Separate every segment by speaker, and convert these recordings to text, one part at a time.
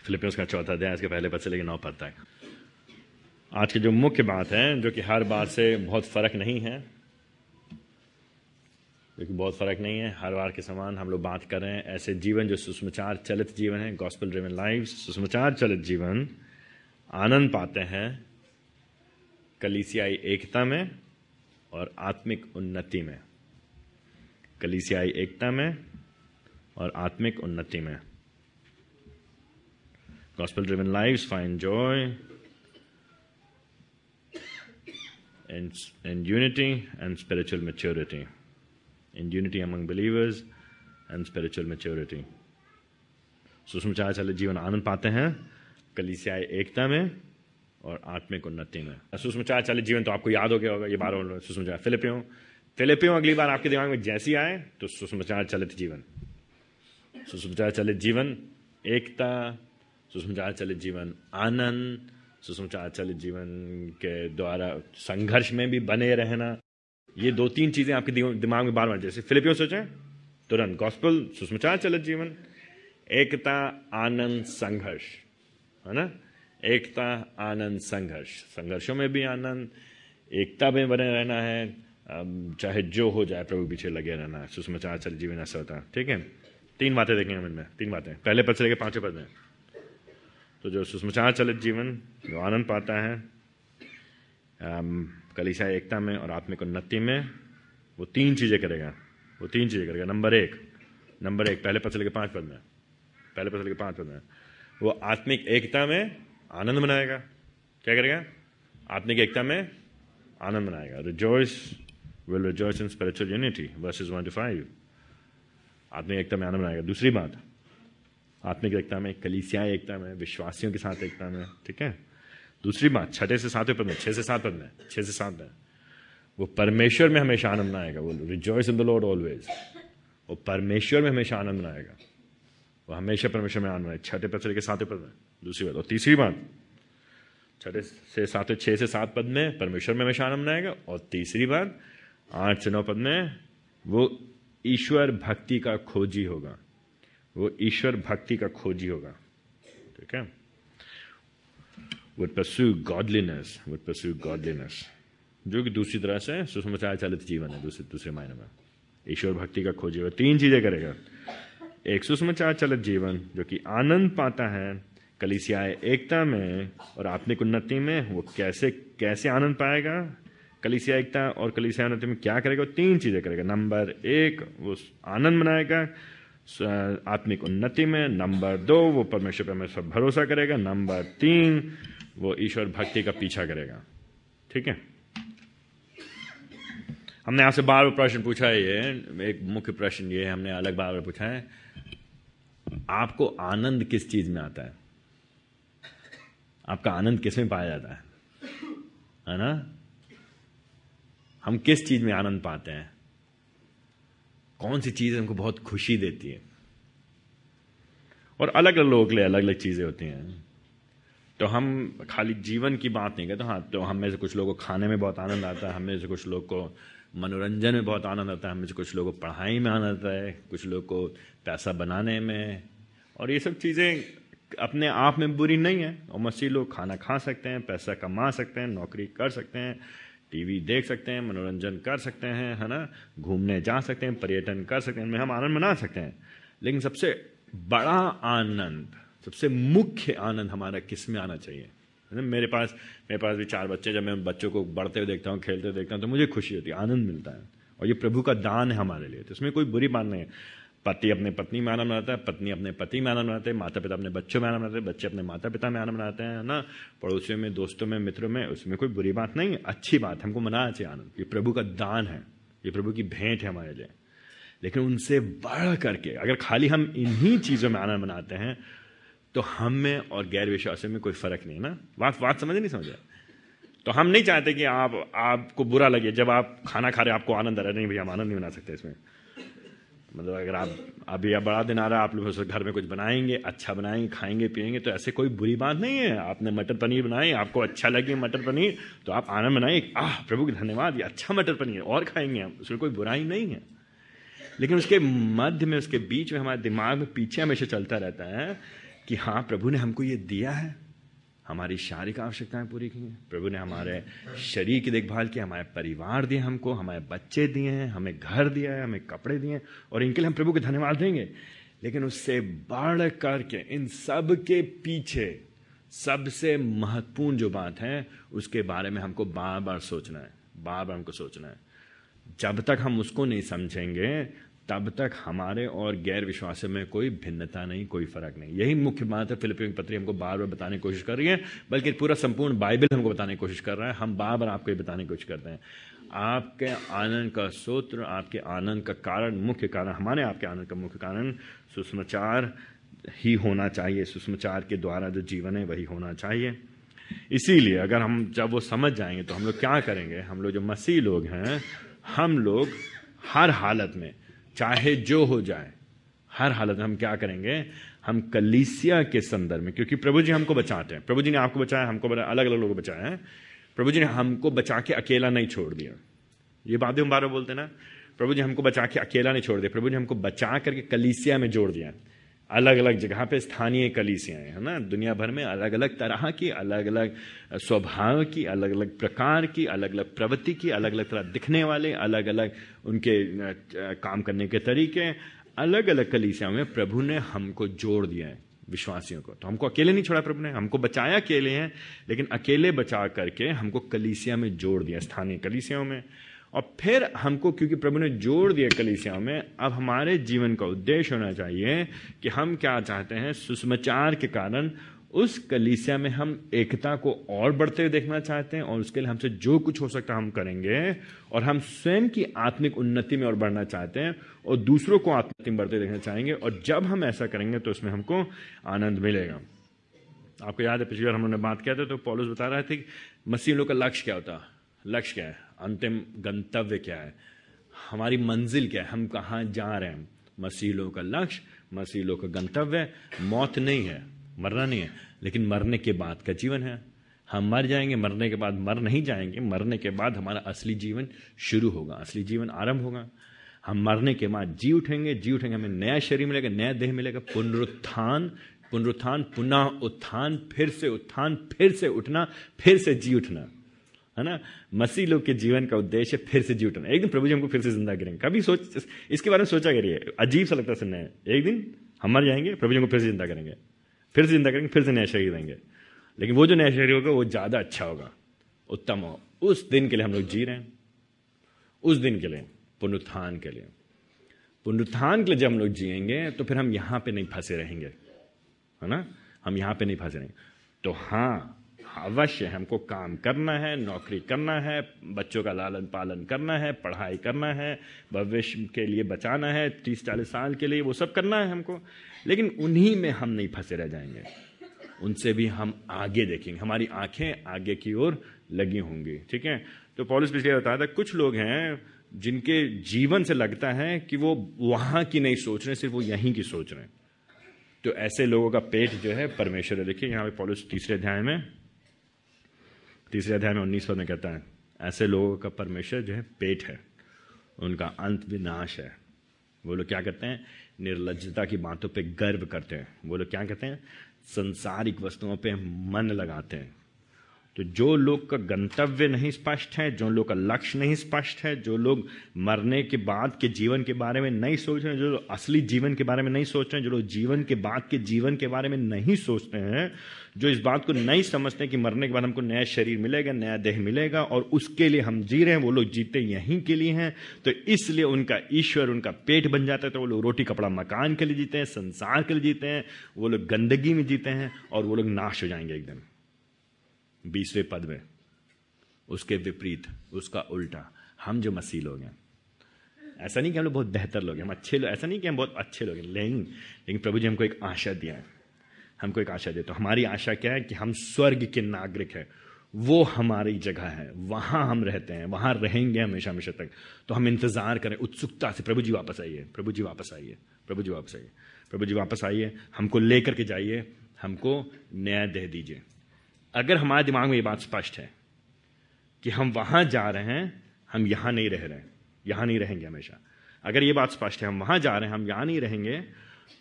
Speaker 1: Philippians का चौथा अध्याय, इसके पहले पद से लेकर नौ पद तक आज की जो मुख्य बात है, जो कि हर बार से बहुत फ़र्क नहीं है, जो कि बहुत फ़र्क नहीं है, हर बार के समान हम लोग बात कर रहे हैं, ऐसे जीवन जो सुषमाचार चलित जीवन है गॉस्पल ड्रिवन लाइफ सुषमाचार चलित जीवन, आनंद पाते हैं कलीसियाई एकता में और आत्मिक उन्नति में। कलीसियाई एकता में और आत्मिक उन्नति में। Gospel driven lives find joy in, in unity and spiritual maturity. In unity among believers and spiritual maturity. सुषमाचार चले जीवन आनंद पाते हैं कलिसियाई एकता में और आत्मिक उन्नति में सुषमाचार चले जीवन तो आपको याद हो गया होगा ये बार सुषमाचार फिलिपियो फिलिपियो अगली बार आपके दिमाग में जैसी आए तो सुषमाचार चलित जीवन सुषमाचार चलित जीवन एकता सुषमाचार चलित जीवन आनंद सुषमाचार चलित जीवन के द्वारा संघर्ष में भी बने रहना। ये दो तीन चीज़ें आपके दिमाग में बार बार जैसे फिलिपियो सोचें, तुरंत गॉस्पल सुषमाचार चलित जीवन एकता, आनंद, संघर्ष, है ना? एकता, आनंद, संघर्ष। संघर्षों में भी आनंद, एकता में बने रहना है। चाहे जो हो जाए, प्रभु पीछे लगे रहना है। सुषमाचार चलित जीवन ऐसा होता है। ठीक है? तीन बातें देखेंगे हम इनमें। तीन बातें। पहले पद से लेकर पाँचवें पद में। तो जो सुषमाचार चलित जीवन, जो आनंद पाता है कलिसा एकता में और आत्मिक उन्नति में, वो तीन चीज़ें करेगा। वो तीन चीज़ें करेगा। नंबर एक नंबर एक, पहले पद से लेकर पाँच पद में, पहले पद से लेकर पाँच पद में, वो आत्मिक एकता में आनंद मनाएगा। क्या करेगा? आत्मिक एकता में आनंद मनाएगा। Rejoice will rejoice in spiritual unity verses one two five आत्मिक एकता में आनंद मनाएगा। दूसरी बात आत्मिक एकता में कलीसिया एकता में, विश्वासियों के साथ एकता में, ठीक है? दूसरी बात, छठे से सातवें पद में, छह से सात पद में, छह से सात में, वो परमेश्वर में हमेशा आनंद आएगा, वो rejoice in the Lord always वो परमेश्वर में हमेशा आनंद आएगा, वो हमेशा परमेश्वर में आनंद बनाएगा छठे पद से सातवें पद में, दूसरी बात, और तीसरी बात, छठे से सातवें, छह से सात पद में परमेश्वर में हमेशा आनंद आएगा, और तीसरी बात, आठ से नौ पद में, वो ईश्वर भक्ति का खोजी होगा। वो ईश्वर भक्ति का खोजी होगा। ठीक है? Would pursue godliness would pursue godliness जो कि दूसरी तरह से सुसमाचार चालित जीवन है, दूसरे दूसरे मायने में। ईश्वर भक्ति का खोजी होगा, तीन चीज़ें करेगा। एक सुसमाचार चलित जीवन, जो कि आनंद पाता है कलिसियाए एकता में और आत्मिक उन्नति में, वो कैसे कैसे आनंद पाएगा? कलिसिया एकता और कलिसिया उन्नति में क्या करेगा? तीन चीज़ें करेगा। नंबर एक, वो आनंद मनाएगा। आत्मिक उन्नति में। नंबर दो, वो परमेश्वर पर हमेशा भरोसा करेगा। नंबर तीन, वो ईश्वर भक्ति का पीछा करेगा। ठीक है? हमने आपसे बार बार प्रश्न पूछा है ये। एक मुख्य प्रश्न ये है, हमने अलग बार बार पूछा है। आपको आनंद किस चीज़ में आता है? आपका आनंद किसमें पाया जाता है? है ना? हम किस चीज़ में आनंद पाते हैं? कौन सी चीज़ हमको बहुत खुशी देती है? और अलग अलग लोगों के लिए अलग अलग चीज़ें होती हैं। तो हम खाली जीवन की बात नहीं करते हाँ तो हम में से कुछ लोगों को खाने में बहुत आनंद आता है, हम में से कुछ लोग को मनोरंजन में बहुत आनंद आता है, हम से कुछ लोगों को पढ़ाई में आनंद आता है, कुछ लोग को पैसा बनाने में। और ये सब चीज़ें अपने आप में बुरी नहीं है। और मसीह लोग खाना खा सकते हैं, पैसा कमा सकते हैं, नौकरी कर सकते हैं। टीवी देख सकते हैं, मनोरंजन कर सकते हैं, है ना? घूमने जा सकते हैं, पर्यटन कर सकते हैं इनमें हम आनंद मना सकते हैं। लेकिन सबसे बड़ा आनंद, सबसे मुख्य आनंद हमारा किसमें आना चाहिए? है ना? मेरे पास मेरे पास भी चार बच्चे जब मैं बच्चों को बढ़ते हुए देखता हूँ, खेलते हुए देखता हूँ तो मुझे खुशी होती है, आनंद मिलता है। और ये प्रभु का दान है हमारे लिए तो इसमें कोई बुरी बात नहीं है। पति अपने पत्नी में आनंद मनाता है, पत्नी अपने पति में आनंद मनाते हैं माता पिता अपने बच्चों में आनंद मनाते हैं, बच्चे अपने माता पिता में आनंद मनाते हैं ना? पड़ोसियों में, दोस्तों में, मित्रों में, उसमें कोई बुरी बात नहीं है अच्छी बात, हमको मनाना चाहिए आनंद। ये प्रभु का दान है, ये प्रभु की भेंट है हमारे लिए। लेकिन उनसे बढ़ करके, अगर खाली हम इन्हीं चीज़ों में आनंद मनाते हैं तो हम में और गैर विश्वासियों में कोई फ़र्क नहीं है ना? बात बात समझ नहीं समझ तो हम नहीं चाहते कि आप, आपको बुरा लगे, जब आप खाना खा रहे आप आपको आनंद आ रहा नहीं भैया, हम आनंद नहीं बना सकते इसमें। मतलब अगर आप अभी अब बड़ा दिन आ रहा है, आप लोग घर में कुछ बनाएँगे अच्छा बनाएँगे, खाएँगे, पिएँगे तो ऐसे कोई बुरी बात नहीं है। आपने मटर पनीर बनाए, आपको अच्छा लगे मटर पनीर तो आप आनंद बनाए आह, प्रभु के धन्यवाद, ये अच्छा मटर पनीर, और खाएँगे हम। उसमें कोई बुराई नहीं है। लेकिन उसके मध्य में, उसके बीच में, हमारे दिमाग में पीछे हमेशा चलता रहता है कि हाँ प्रभु ने हमको ये दिया है। हमारी शारीरिक आवश्यकताएँ पूरी की हैं। प्रभु ने हमारे शरीर की देखभाल की, हमारे परिवार दिए हमको, हमारे बच्चे दिए हैं, हमें घर दिया है, हमें कपड़े दिए हैं, और इनके लिए हम प्रभु को धन्यवाद देंगे। लेकिन उससे बढ़ करके इन सब के पीछे सबसे महत्वपूर्ण जो बात है, उसके बारे में हमको बार बार सोचना है, बार बार हमको सोचना है। जब तक हम उसको नहीं समझेंगे तब तक हमारे और गैर विश्वास में कोई भिन्नता नहीं, कोई फ़र्क नहीं। यही मुख्य बात है फिलिपिन पत्री हमको बार बार बताने की कोशिश कर रही है, बल्कि पूरा संपूर्ण बाइबल हमको बताने की कोशिश कर रहा है। हम बार बार आपको ये बताने की कोशिश करते हैं। आपके आनंद का सूत्र आपके आनंद का कारण, मुख्य कारण, हमारे आपके आनंद का मुख्य कारण सुषमाचार ही होना चाहिए। सुषमाचार के द्वारा जो जीवन है, वही होना चाहिए। इसीलिए अगर हम जब वो समझ जाएँगे तो हम लोग क्या करेंगे? हम लोग जो मसीह लोग हैं, हम लोग हर हालत में चाहे जो हो जाए, हर हालत में हम क्या करेंगे? हम कलीसिया के संदर्भ में, क्योंकि प्रभु जी हमको बचाते हैं। प्रभु जी ने आपको बचाया, हमको अलग अलग लोगों को बचाया है। प्रभु जी ने हमको बचा के अकेला नहीं छोड़ दिया। ये बातें हम बार बार बोलते ना, प्रभु जी हमको बचा के अकेला नहीं छोड़ दिया। प्रभु जी हमको बचा करके कलीसिया में जोड़ दिया। अलग अलग जगह पे स्थानीय कलीसियाएँ है ना? दुनिया भर में अलग अलग तरह की अलग अलग स्वभाव की अलग अलग प्रकार की अलग अलग प्रवृत्ति की अलग अलग तरह दिखने वाले अलग अलग उनके काम करने के तरीके अलग अलग कलीसियाओं में प्रभु ने हमको जोड़ दिया है विश्वासियों को। तो हमको अकेले नहीं छोड़ा प्रभु ने, हमको बचाया अकेले हैं, लेकिन अकेले बचा करके हमको कलीसिया में जोड़ दिया, स्थानीय कलीसियाओं में। और फिर हमको, क्योंकि प्रभु ने जोड़ दिया कलिसिया में, अब हमारे जीवन का उद्देश्य होना चाहिए कि हम क्या चाहते हैं सुषमाचार के कारण उस कलीसिया में हम एकता को और बढ़ते हुए देखना चाहते हैं और उसके लिए हमसे जो कुछ हो सकता है हम करेंगे और हम स्वयं की आत्मिक उन्नति में और बढ़ना चाहते हैं और दूसरों को आत्मिक में बढ़ते देखना चाहेंगे और जब हम ऐसा करेंगे तो उसमें हमको आनंद मिलेगा। आपको याद है, पिछली बार हम बात किया था तो पॉलिस बता रहे थे कि मसीह लोग का लक्ष्य क्या होता? लक्ष्य क्या है? अंतिम गंतव्य क्या है? हमारी मंजिल क्या है? हम कहाँ जा रहे हैं? मसीलों का लक्ष्य मसीलों का गंतव्य मौत नहीं है, मरना नहीं है। लेकिन मरने के बाद का जीवन है। हम मर जाएँगे, मरने के बाद मर नहीं जाएँगे। मरने के बाद हमारा असली जीवन शुरू होगा, असली जीवन आरंभ होगा। हम मरने के बाद जी उठेंगे जी उठेंगे, हमें नया शरीर मिलेगा, नया देह मिलेगा। पुनरुत्थान पुनरुत्थान, पुनः उत्थान, फिर से उत्थान, फिर से उठना, फिर से जी उठना। है ना? मसीह लोग के जीवन का उद्देश्य फिर से जी उठना एक दिन प्रभु जी हमको फिर से ज़िंदा करेंगे। कभी सोच, इसके बारे में सोचा करिए। अजीब सा लगता है सुनने एक दिन हम मर जाएँगे, प्रभु जी हमको फिर से ज़िंदा करेंगे। फिर से ज़िंदा करेंगे, फिर से नया शरीर देंगे। लेकिन वो जो नया शरीर होगा, वो ज़्यादा अच्छा होगा। उत्तम हो। उस दिन के लिए हम लोग जी रहे हैं। उस दिन के लिए, पुनरुत्थान के लिए। पुनरुत्थान के लिए जब हम लोग जिएँगे तो फिर हम यहाँ पे नहीं फंसे रहेंगे। है ना? हम यहाँ पे नहीं फंसे रहेंगे। तो हाँ अवश्य हमको काम करना है, नौकरी करना है, बच्चों का लालन पालन करना है, पढ़ाई करना है, भविष्य के लिए बचाना है, तीस चालीस साल के लिए वो सब करना है हमको। लेकिन उन्हीं में हम नहीं फंसे रह जाएँगे। उनसे भी हम आगे देखेंगे। हमारी आँखें आगे की ओर लगी होंगी, ठीक है? तो पॉलिस पिछले बताया था कुछ लोग हैं जिनके जीवन से लगता है कि वो वहाँ की नहीं सोच रहे, सिर्फ़ वो यहीं की सोच रहे हैं। तो ऐसे लोगों का पेट जो है परमेश्वर है देखिए, यहाँ पे पॉलिस तीसरे अध्याय में तीसरे अध्याय में उन्नीस में कहता है, ऐसे लोगों का परमेश्वर जो है पेट है, उनका अंत विनाश है। वो लोग क्या करते हैं? निर्लजता की बातों पे गर्व करते हैं। वो लोग क्या कहते हैं? संसारिक वस्तुओं पे मन लगाते हैं। तो जो लोग का गंतव्य नहीं स्पष्ट है, जो लोग का लक्ष्य नहीं स्पष्ट है, जो लोग मरने के बाद के जीवन के बारे में नहीं सोच रहे हैं, जो लोग असली जीवन के बारे में नहीं सोच रहे हैं, जो लोग जीवन के बाद के जीवन के बारे में नहीं सोचते हैं, जो इस बात को नहीं समझते कि मरने के बाद हमको नया शरीर मिलेगा, नया देह मिलेगा और उसके लिए हम जी रहे हैं, वो लोग जीते यहीं के लिए हैं तो इसलिए उनका ईश्वर, उनका पेट बन जाता है तो वो लोग रोटी, कपड़ा, मकान के लिए जीते हैं, संसार के लिए जीते हैं, वो लोग गंदगी में जीते हैं और वो लोग नाश हो जाएँगे एकदम। बीसवें पद में। उसके विपरीत, उसका उल्टा। हम जो मसीह लोग हैं। ऐसा नहीं कि हम लोग बहुत बेहतर लोग हैं, हम अच्छे लोग, ऐसा नहीं कि हम बहुत अच्छे लोग हैं, लेकिन लेकिन प्रभु जी हमको एक आशा दिया है। हमको एक आशा दिया तो हमारी आशा क्या है कि हम स्वर्ग के नागरिक हैं। वो हमारी जगह है। वहाँ हम रहते हैं, वहाँ रहेंगे हमेशा हमेशा तक। तो हम इंतज़ार करें, उत्सुकता से, प्रभु जी वापस आइए, प्रभु जी वापस आइए, प्रभु जी वापस आइए, प्रभु जी वापस आइए, हमको लेकर के जाइए, हमको न्याय दे दीजिए। अगर हमारे दिमाग में ये बात स्पष्ट है कि हम वहाँ जा रहे हैं, हम यहाँ नहीं रह रहे हैं, यहाँ नहीं रहेंगे हमेशा। अगर ये बात स्पष्ट है, हम वहाँ जा रहे हैं, हम यहाँ नहीं रहेंगे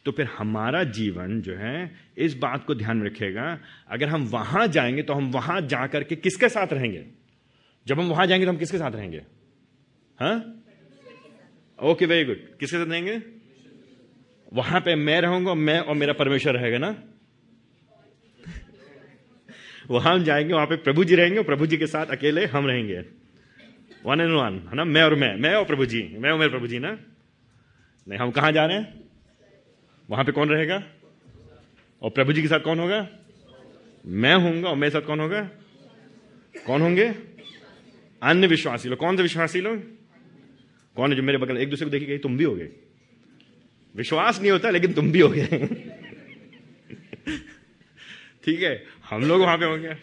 Speaker 1: तो फिर हमारा जीवन जो है, इस बात को ध्यान में रखेगा अगर हम वहाँ जाएँगे तो हम वहाँ जाकर के किसके साथ रहेंगे? जब हम वहाँ जाएँगे तो हम किसके साथ रहेंगे? ओके वेरी गुड किसके साथ रहेंगे? वहाँ पे मैं रहूँगा मैं और मेरा परमेश्वर रहेगा ना? वहाँ हम जाएँगे, वहाँ पे प्रभु जी रहेंगे प्रभु जी के साथ अकेले हम रहेंगे। वन एंड वन है ना? मैं और मैं मैं और प्रभु जी मैं और मेरे प्रभु जी ना? नहीं, हम कहाँ जा रहे हैं? वहाँ पे कौन रहेगा? और प्रभु जी के साथ कौन होगा? मैं हूँगा और मेरे साथ कौन होगा? कौन होंगे? अन्य विश्वासी लोग। कौन से विश्वासी लोग? कौन है जो मेरे बगल, एक दूसरे को देखी गई तुम भी हो गए? विश्वास नहीं होता, लेकिन तुम भी हो गए। ठीक है? हम लोग वहाँ पे होंगे।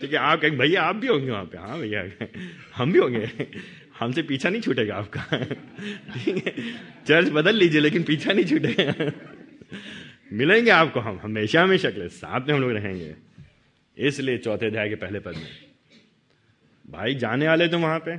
Speaker 1: ठीक है, आप कहेंगे, भैया, आप भी होंगे वहाँ पे? हाँ भैया, हम भी होंगे। हमसे पीछा नहीं छूटेगा आपका। ठीक है? चर्च बदल लीजिए, लेकिन पीछा नहीं छूटेगा मिलेंगे आपको हम, हमेशा हमेशा के साथ में हम लोग रहेंगे। इसलिए चौथे अध्याय के पहले पद में। भाई, जाने वाले तुम वहाँ पे।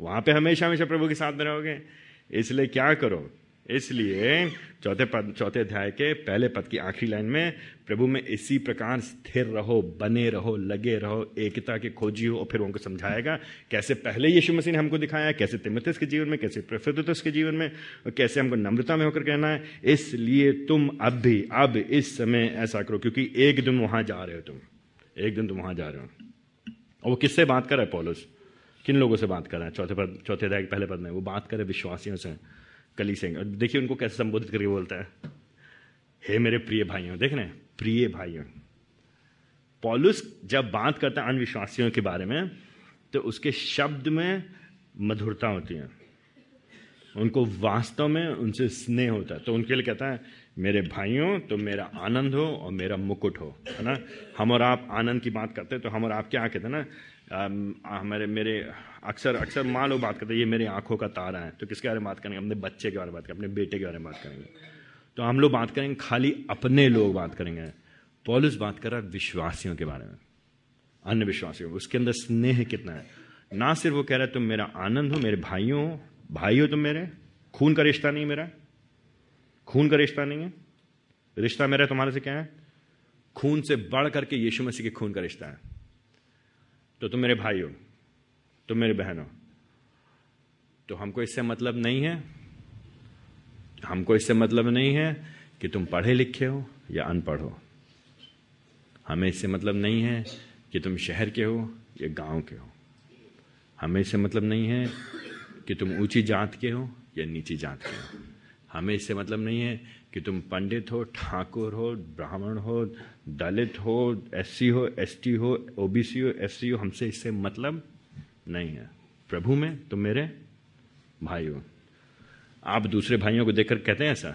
Speaker 1: वहाँ पे हमेशा हमेशा प्रभु के साथ में रहोगे। इसलिए क्या करो? इसलिए चौथे पद, चौथे अध्याय के पहले पद की आखिरी लाइन में, प्रभु में इसी प्रकार स्थिर रहो, बने रहो, लगे रहो, एकता के खोजी हो, और फिर उनको समझाएगा कैसे पहले यीशु मसीह ने हमको दिखाया कैसे तिमथिस के जीवन में, कैसे प्रफुतस के जीवन में, और कैसे हमको नम्रता में होकर कहना है, इसलिए तुम अब भी, अब इस समय ऐसा करो, क्योंकि एक दिन वहाँ जा रहे हो तुम, एक दिन तुम वहाँ जा रहे हो। और वो किससे बात कर रहा पॉलिस। किन लोगों से बात कर रहा है? चौथे पद, चौथे अध्याय के पहले पद में वो बात करे विश्वासियों से। कली सिंह देखिए उनको कैसे संबोधित करके बोलता है। हे मेरे प्रिय भाइयों, देख रहे प्रिय भाइयों, पॉलुस जब बात करता है अनविश्वासियों के बारे में तो उसके शब्द में मधुरता होती है। उनको वास्तव में उनसे स्नेह होता है। तो उनके लिए कहता है, मेरे भाइयों तो मेरा आनंद हो और मेरा मुकुट हो, है ना? हम और आप आनंद की बात करते हैं तो हम और आप क्या कहते हैं ना? हमारे मेरे अक्सर अक्सर माँ लोग बात करते हैं, ये मेरी आँखों का तारा है। तो किसके बारे में बात करेंगे? अपने बच्चे के बारे में बात करेंगे, अपने बेटे के बारे में बात करेंगे। तो हम लोग बात करेंगे, खाली अपने लोग बात करेंगे। पॉलिस बात कर रहा है विश्वासियों के बारे में, अन्य विश्वासियों उसके अंदर स्नेह कितना है? ना सिर्फ़ वो कह रहा है, तुम मेरा आनंद हो, मेरे भाइयों, भाई हो तुम मेरे। खून का रिश्ता नहीं मेरा। खून का रिश्ता नहीं है। रिश्ता मेरा तुम्हारे से क्या है? खून से बढ़ करके यीशु मसीह के खून का रिश्ता है। तो तुम मेरे भाई हो। तुम मेरी बहन तो हमको इससे मतलब नहीं है, हमको इससे मतलब नहीं है कि तुम पढ़े लिखे हो या अनपढ़ हो। हमें इससे मतलब नहीं है कि तुम शहर के हो या गाँव के हो। हमें इससे मतलब नहीं है कि तुम ऊँची जात के हो या नीची जात के हो। हमें इससे मतलब नहीं है कि तुम पंडित हो, ठाकुर हो, ब्राह्मण हो, दलित हो, एससी हो, एसटी हो, ओबीसी हो, एससी हो, हमसे इससे मतलब नहीं है। प्रभु में तुम मेरे हो आप दूसरे भाइयों को देखकर कहते हैं ऐसा?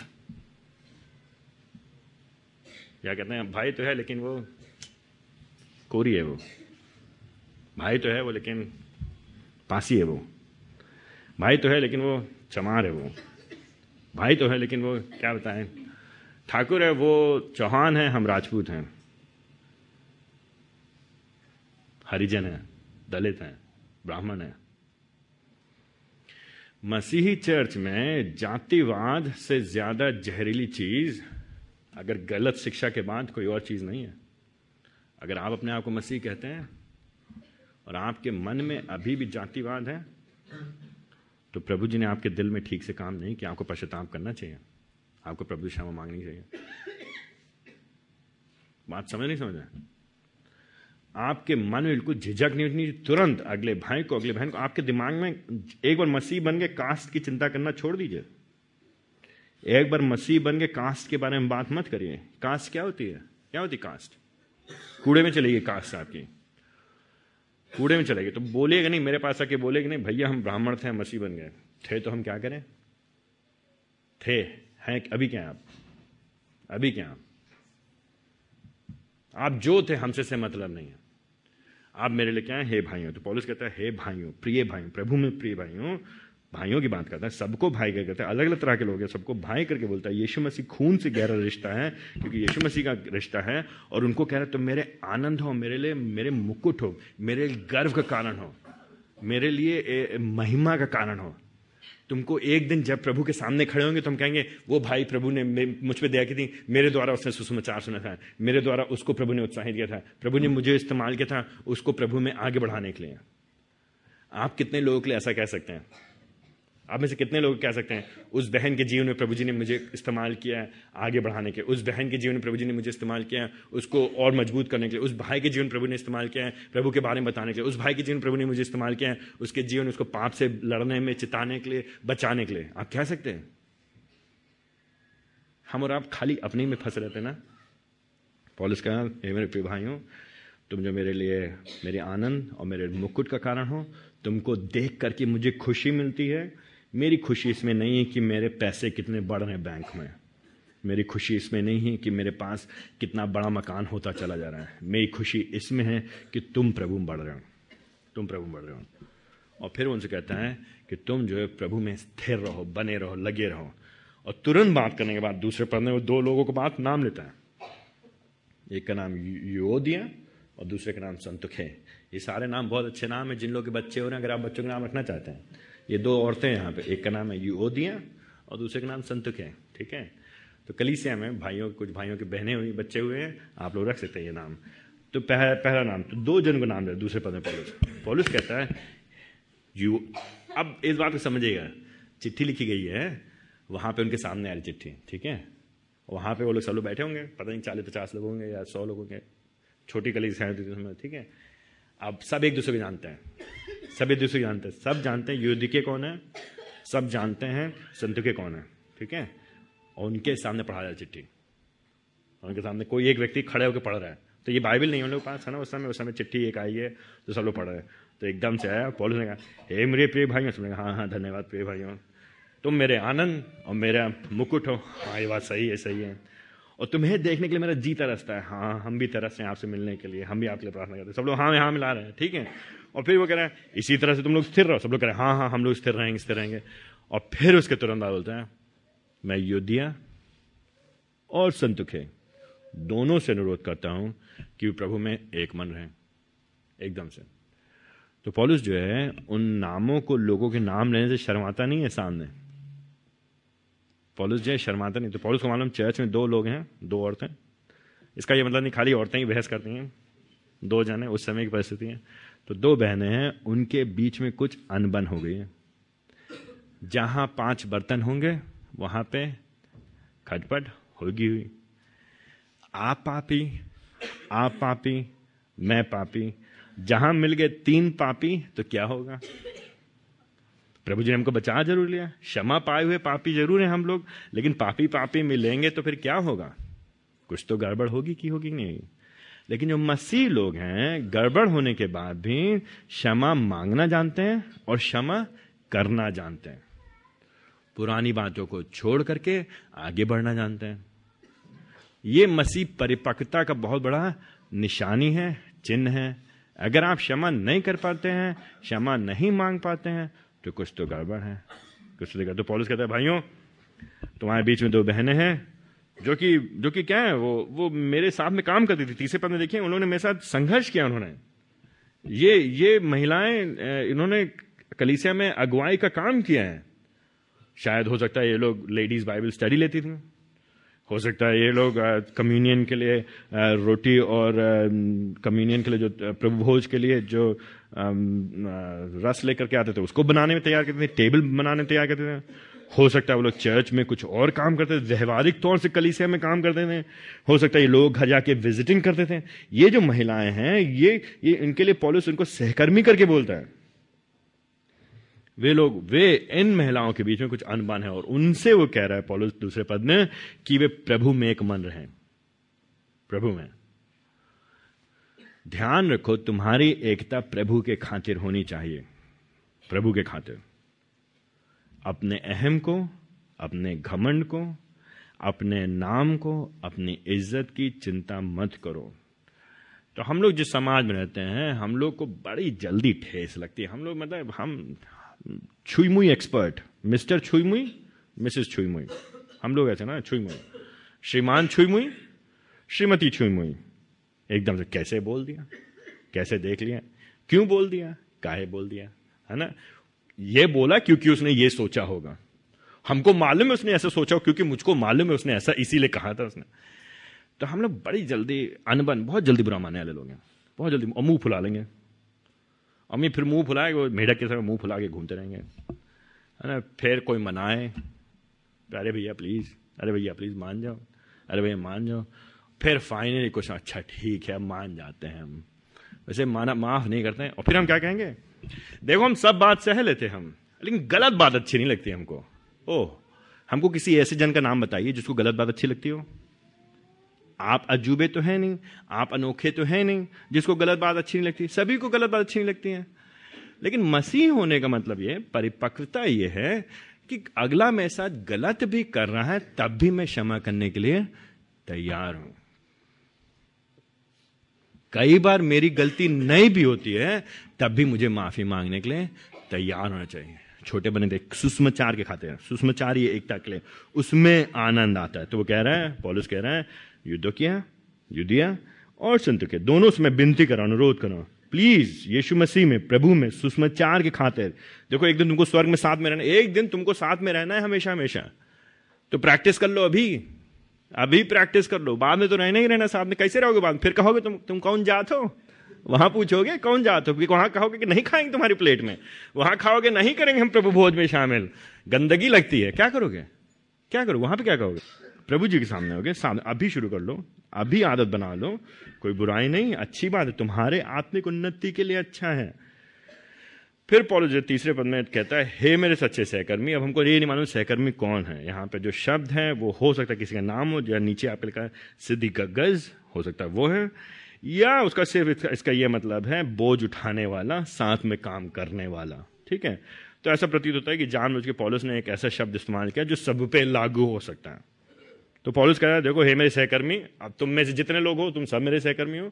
Speaker 1: क्या कहते हैं, भाई तो है, लेकिन वो कोरी है वो। भाई तो है वो, लेकिन पासी है वो। भाई तो है, लेकिन वो चमार है वो। भाई तो है, लेकिन वो क्या बताएँ? ठाकुर है, वो चौहान है, हम राजपूत हैं। हरिजन है, दलित हैं। ब्राह्मण है। मसीही चर्च में जातिवाद से ज़्यादा जहरीली चीज़, अगर गलत शिक्षा के बाद कोई और चीज़ नहीं है। अगर आप अपने आप को मसीह कहते हैं और आपके मन में अभी भी जातिवाद है तो प्रभु जी ने आपके दिल में ठीक से काम नहीं किया। आपको पश्चाताप करना चाहिए। आपको प्रभु क्षमा मांगनी चाहिए। बात समझ नहीं समझ आपके मन में बिल्कुल झिझक नहीं उठनी तुरंत अगले भाई को, अगले बहन को, आपके दिमाग में एक बार मसीह बन के कास्ट की चिंता करना छोड़ दीजिए। एक बार मसीह बन के कास्ट के बारे में बात मत करिए। कास्ट क्या होती है? क्या होती कास्ट? कूड़े में चलेगी कास्ट आपकी। कूड़े में चलेगी। तो बोलेगा नहीं, मेरे पास आके बोलेगा नहीं, भैया, हम ब्राह्मण थे मसीह बन गए। थे तो हम क्या करें? थे। हैं अभी क्या आप? अभी क्या आप? आप जो थे, हमसे से मतलब नहीं है। आप मेरे लिए क्या है? हे भाइयों तो पॉलिस कहता है, हे भाइयों, प्रिय भाइयों, प्रभु में प्रिय भाइयों भाइयों की बात करता है, सबको भाई कर कहता है अलग अलग तरह के लोग हैं, सबको भाई करके बोलता है, यीशु मसीह खून से गहरा रिश्ता है, क्योंकि यीशु मसीह का रिश्ता है, और उनको कह रहा है, तुम मेरे आनंद हो, मेरे लिए, मेरे मुकुट हो, मेरे गर्व का कारण हो, मेरे लिए महिमा का कारण हो तुमको एक दिन जब प्रभु के सामने खड़े होंगे तो हम कहेंगे वो भाई प्रभु ने मुझ पर दया की थी मेरे द्वारा उसने सुसमाचार सुना था मेरे द्वारा उसको प्रभु ने उत्साहित किया था प्रभु ने मुझे इस्तेमाल किया था उसको प्रभु में आगे बढ़ाने के लिए। आप कितने लोगों के लिए ऐसा कह सकते हैं? आप में से कितने लोग कह सकते हैं, उस बहन के जीवन में प्रभु जी ने मुझे इस्तेमाल किया है आगे बढ़ाने के, उस बहन के जीवन में प्रभु जी ने मुझे इस्तेमाल किया है उसको और मज़बूत करने के लिए, उस भाई के जीवन प्रभु ने इस्तेमाल किया है प्रभु के बारे में बताने के लिए, उस भाई के जीवन प्रभु ने मुझे इस्तेमाल किया है उसके जीवन, उसको पाप से लड़ने में, चिताने के लिए, बचाने के लिए। आप कह सकते हैं? हम और आप खाली अपने में फंस रहते ना? पॉलिस का मेरे प्रिय भाइयों, तुम जो मेरे लिए, मेरे आनंद और मेरे मुकुट का कारण हो, तुमको देख करके मुझे खुशी मिलती है मेरी खुशी इसमें नहीं है कि मेरे पैसे कितने बढ़ रहे हैं बैंक में। मेरी खुशी इसमें नहीं है कि मेरे पास कितना बड़ा मकान होता चला जा रहा है। मेरी खुशी इसमें है कि तुम प्रभु बढ़ रहे हो। तुम प्रभु बढ़ रहे हो। और फिर उनसे कहता है कि तुम जो है प्रभु में स्थिर रहो, बने रहो, लगे रहो। और तुरंत बात करने के बाद दूसरे पढ़ने में दो लोगों को बात नाम लेता है। एक का नाम योदिया और दूसरे का नाम संतुख। ये सारे नाम बहुत अच्छे नाम है जिन लोगों के बच्चे हो रहे हैं। अगर आप बच्चों के नाम रखना चाहते हैं ये दो औरतें यहाँ पे। एक का नाम है युओदिया और दूसरे का नाम संतुक है, ठीक है? तो कलीसिया में भाइयों, कुछ भाइयों की बहनें हुई, बच्चे हुए हैं, आप लोग रख सकते हैं ये नाम। तो पहला पहला नाम तो दो जन को नाम दे दूसरे पद में पॉलिस। पॉलिस कहता है, यू अब इस बात को समझिएगा, चिट्ठी लिखी गई है, वहाँ पे उनके सामने आ रही चिट्ठी, ठीक है? वहाँ पे वो लोग सब लोग बैठे होंगे, पता नहीं चालीस पचास लोग होंगे या सौ लोग होंगे, छोटी कली ठीक है? अब सब एक दूसरे को जानते हैं। एक दूसरे जानते हैं। सब जानते हैं युद्ध के कौन है? सब जानते हैं संतु के कौन है, ठीक है? और उनके सामने पढ़ा जाए चिट्ठी। उनके सामने कोई एक व्यक्ति खड़े होकर पढ़ रहा है। तो ये बाइबल नहीं उन लोग पास, है ना? उस समय उस समय चिट्ठी एक आई है तो सब लोग पढ़ रहे हैं। तो एकदम से आया, पॉलिस ने कहा, हे मेरे प्रिय भाइयों सुने हाँ हाँ धन्यवाद प्रिय भाइयों। तुम मेरे आनंद और मेरा मुकुट हो। हाँ ये बात सही है सही है। और तुम्हें देखने के लिए मेरा जी तरसता है। हाँ हम भी तरस हैं आपसे मिलने के लिए। हम भी आपके लिए प्रार्थना करते हैं। सब लोग हाँ हाँ मिला रहे हैं, ठीक है? और फिर वो कह रहे हैं, इसी तरह से तुम लोग स्थिर रहो। सब लोग कह रहे हैं हाँ हाँ हम लोग स्थिर रहेंगे स्थिर रहेंगे। और फिर उसके तुरंत बाद बोलते हैं, मैं योद्धिया और संतुखे दोनों से अनुरोध करता हूँ कि प्रभु में एक मन रहे, एकदम से। तो पॉलिस जो है, उन नामों को, लोगों के नाम लेने से शर्माता नहीं है सामने। पॉलिस जो है, शर्माता नहीं। तो पॉलिस को मालूम, चर्च में दो लोग हैं, दो औरतें। इसका ये मतलब नहीं, खाली औरतें ही बहस करती हैं। दो जने उस समय की परिस्थिति है। तो दो बहनें हैं, उनके बीच में कुछ अनबन हो गई है। जहाँ पाँच बर्तन होंगे, वहाँ पे खटपट होगी हुई। आप पापी आप पापी, मैं पापी। जहाँ मिल गए तीन पापी तो क्या होगा? प्रभु जी ने हमको बचा ज़रूर लिया। क्षमा पाए हुए पापी ज़रूर है हम लोग, लेकिन पापी पापी मिलेंगे तो फिर क्या होगा? कुछ तो गड़बड़ होगी कि होगी नहीं? लेकिन जो मसीह लोग हैं, गड़बड़ होने के बाद भी क्षमा मांगना जानते हैं और क्षमा करना जानते हैं। पुरानी बातों को छोड़ करके आगे बढ़ना जानते हैं। ये मसीह परिपक्वता का बहुत बड़ा निशानी है, चिन्ह है। अगर आप क्षमा नहीं कर पाते हैं, क्षमा नहीं मांग पाते हैं तो कुछ तो गड़बड़ है। कुछ तो तो पॉलिस कहता है, भाइयों, तुम्हारे बीच में दो बहनें हैं जो कि जो कि क्या है, वो वो मेरे साथ में काम करती थी, तीसरे पद में देखिए उन्होंने मेरे साथ संघर्ष किया उन्होंने। ये ये महिलाएँ इन्होंने कलीसिया में अगुवाई का काम किया है। शायद हो सकता है ये लोग लेडीज़ बाइबल स्टडी लेती थी। हो सकता है ये लोग कम्युनियन के लिए रोटी और कम्युनियन के लिए जो प्रभु भोज के लिए जो रस लेकर के आते थे, उसको बनाने में तैयार करते थे, टेबल बनाने में तैयार करते थे। हो सकता है वो लोग चर्च में कुछ और काम करते थे, व्यवहारिक तौर से कलीसिया में काम करते थे। हो सकता है ये लोग घर जाके विजिटिंग करते थे। ये जो महिलाएँ हैं, ये ये इनके लिए पॉलिस उनको सहकर्मी करके बोलता है। वे लोग, वे, इन महिलाओं के बीच में कुछ अनबन है और उनसे वो कह रहा है पॉलिस दूसरे पद में कि वे प्रभु में एक मन रहे। प्रभु में। ध्यान रखो, तुम्हारी एकता प्रभु के खातिर होनी चाहिए। प्रभु के खातिर। अपने अहम को, अपने घमंड को, अपने नाम को, अपनी इज़्ज़त की चिंता मत करो। तो हम लोग जिस समाज में रहते हैं, हम लोग को बड़ी जल्दी ठेस लगती है। हम लोग मतलब हम छुईमुई एक्सपर्ट मिस्टर छुईमुई, मिसेस छुईमुई। हम लोग ऐसे ना, छुईमुई। श्रीमान छुईमुई, श्रीमती छुईमुई। एकदम से कैसे बोल दिया? कैसे देख लिया? क्यों बोल दिया? काहे बोल दिया? है ना? ये बोला क्योंकि उसने ये सोचा होगा। हमको मालूम है उसने ऐसा सोचा क्योंकि मुझको मालूम है उसने ऐसा इसीलिए कहा था उसने। तो हम लोग बड़ी जल्दी, अनबन, बहुत जल्दी बुरा मानने वाले लोग हैं। बहुत जल्दी और मुँह फुला लेंगे। अम्मी फिर मुँह फुलाए, वो मेढक के समय मुँह फुला के घूमते रहेंगे। है ना फिर कोई मनाए, अरे भैया प्लीज़ अरे भैया प्लीज़ मान जाओ, अरे भैया मान जाओ। फिर फाइनली कुछ अच्छा ठीक है, मान जाते हैं हम। वैसे माना, माफ़ नहीं करते हैं। और फिर हम क्या कहेंगे? देखो, हम सब बात सह लेते हम, लेकिन गलत बात अच्छी नहीं लगती हमको। ओह, हमको किसी ऐसे जन का नाम बताइए जिसको गलत बात अच्छी लगती हो। आप अजूबे तो है नहीं, आप अनोखे तो है नहीं, जिसको गलत बात अच्छी नहीं लगती, सभी को गलत बात अच्छी नहीं लगती है। लेकिन मसीह होने का मतलब यह परिपक्वता यह है कि अगला मेरे साथ गलत भी कर रहा है, तब भी मैं क्षमा करने के लिए तैयार हूँ। कई बार मेरी गलती नहीं भी होती है, तब भी मुझे माफ़ी मांगने के लिए तैयार होना चाहिए। छोटे बने थे सुषमाचार के खाते हैं। सुषमाचार ये एकता के लिए। उसमें आनंद आता है। तो वो कह रहा है, पॉलिस कह रहा है, युद्ध किया युद्धिया और संत के। दोनों से मैं विनती करा अनुरोध करा प्लीज़, यीशु मसीह में, प्रभु में, सुषमाचार के खातिर देखो, एक दिन तुमको स्वर्ग में साथ में रहना एक दिन तुमको साथ में रहना है हमेशा हमेशा। तो प्रैक्टिस कर लो अभी। अभी प्रैक्टिस कर लो। बाद में तो रहना ही रहना साथ में। कैसे रहोगे बाद फिर कहोगे तुम तुम कौन जात हो? वहाँ पूछोगे, कौन जात हो? क्योंकि वहाँ कहोगे कि नहीं खाएँगे तुम्हारी प्लेट में। वहाँ खाओगे, नहीं करेंगे हम प्रभु भोज में शामिल। गंदगी लगती है। क्या करोगे? क्या करोगे? वहाँ पे क्या कहोगे? प्रभु जी के सामने होगे, सामने अभी शुरू कर लो। अभी आदत बना लो। कोई बुराई नहीं, अच्छी बात है। तुम्हारे आत्मिक उन्नति के लिए अच्छा है। फिर पॉलो जो तीसरे पद में कहता है हे मेरे सच्चे सहकर्मी अब हमको ये नहीं मालूम सहकर्मी कौन है। यहाँ पे जो शब्द है वो हो सकता है किसी का नाम हो या नीचे आप लिखा सिद्धि गगज हो सकता है वो है। या उसका सिर्फ़ इसका, यह मतलब है बोझ उठाने वाला साथ में काम करने वाला। ठीक है? तो ऐसा प्रतीत होता है कि जानबूझ के पॉलिस ने एक ऐसा शब्द इस्तेमाल किया जो सब पे लागू हो सकता है। तो पॉलिस कह रहा है देखो हे मेरे सहकर्मी अब तुम में से जितने लोग हो तुम सब मेरे सहकर्मी हो।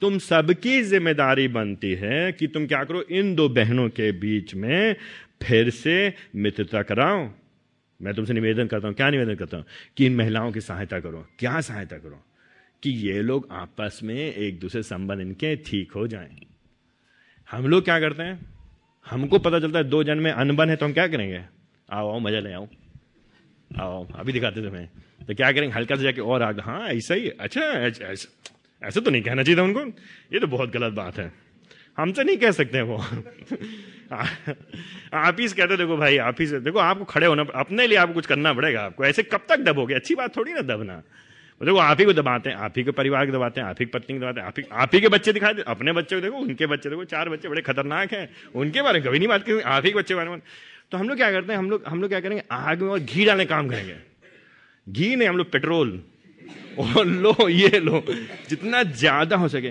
Speaker 1: तुम सबकी ज़िम्मेदारी बनती है कि तुम क्या करो, इन दो बहनों के बीच में फिर से मित्रता कराओ। मैं तुमसे निवेदन करता हूँ, क्या निवेदन करता हूँ? कि इन महिलाओं की सहायता करो। क्या सहायता करो? कि ये लोग आपस में एक दूसरे संबंध इनके ठीक हो जाएँ। हम लोग क्या करते हैं? हमको पता चलता है दो जन में अनबन है तो हम क्या करेंगे? आओ आओ, मज़ा ले आओ। आओ अभी दिखाते तुम्हें। तो क्या करेंगे? हल्का से जाके और आगे हाँ ऐसा ही अच्छा ऐसा। ऐसे तो नहीं कहना चाहिए था उनको। ये तो बहुत गलत बात है। हमसे नहीं कह सकते वो। आप ही कहते देखो भाई, आप ही देखो आपको खड़े होना, अपने लिए आपको कुछ करना पड़ेगा। आपको ऐसे कब तक दबोगे? अच्छी बात थोड़ी ना दबना। देखो, आप ही को दबाते हैं, आप ही के परिवार को दबाते हैं, आप ही पत्नी को दबाते हैं, आप ही के बच्चे दिखाई दे, अपने बच्चे को देखो, उनके बच्चे देखो, चार बच्चे बड़े खतरनाक हैं, उनके बारे में कभी नहीं बात करेंगे आप ही के बच्चे बारे में। तो हम लोग क्या करते हैं, हम लोग हम लोग क्या करेंगे, आग में और घी डालने काम करेंगे। घी नहीं, हम लोग पेट्रोल। और लो ये लो। जितना ज़्यादा हो सके।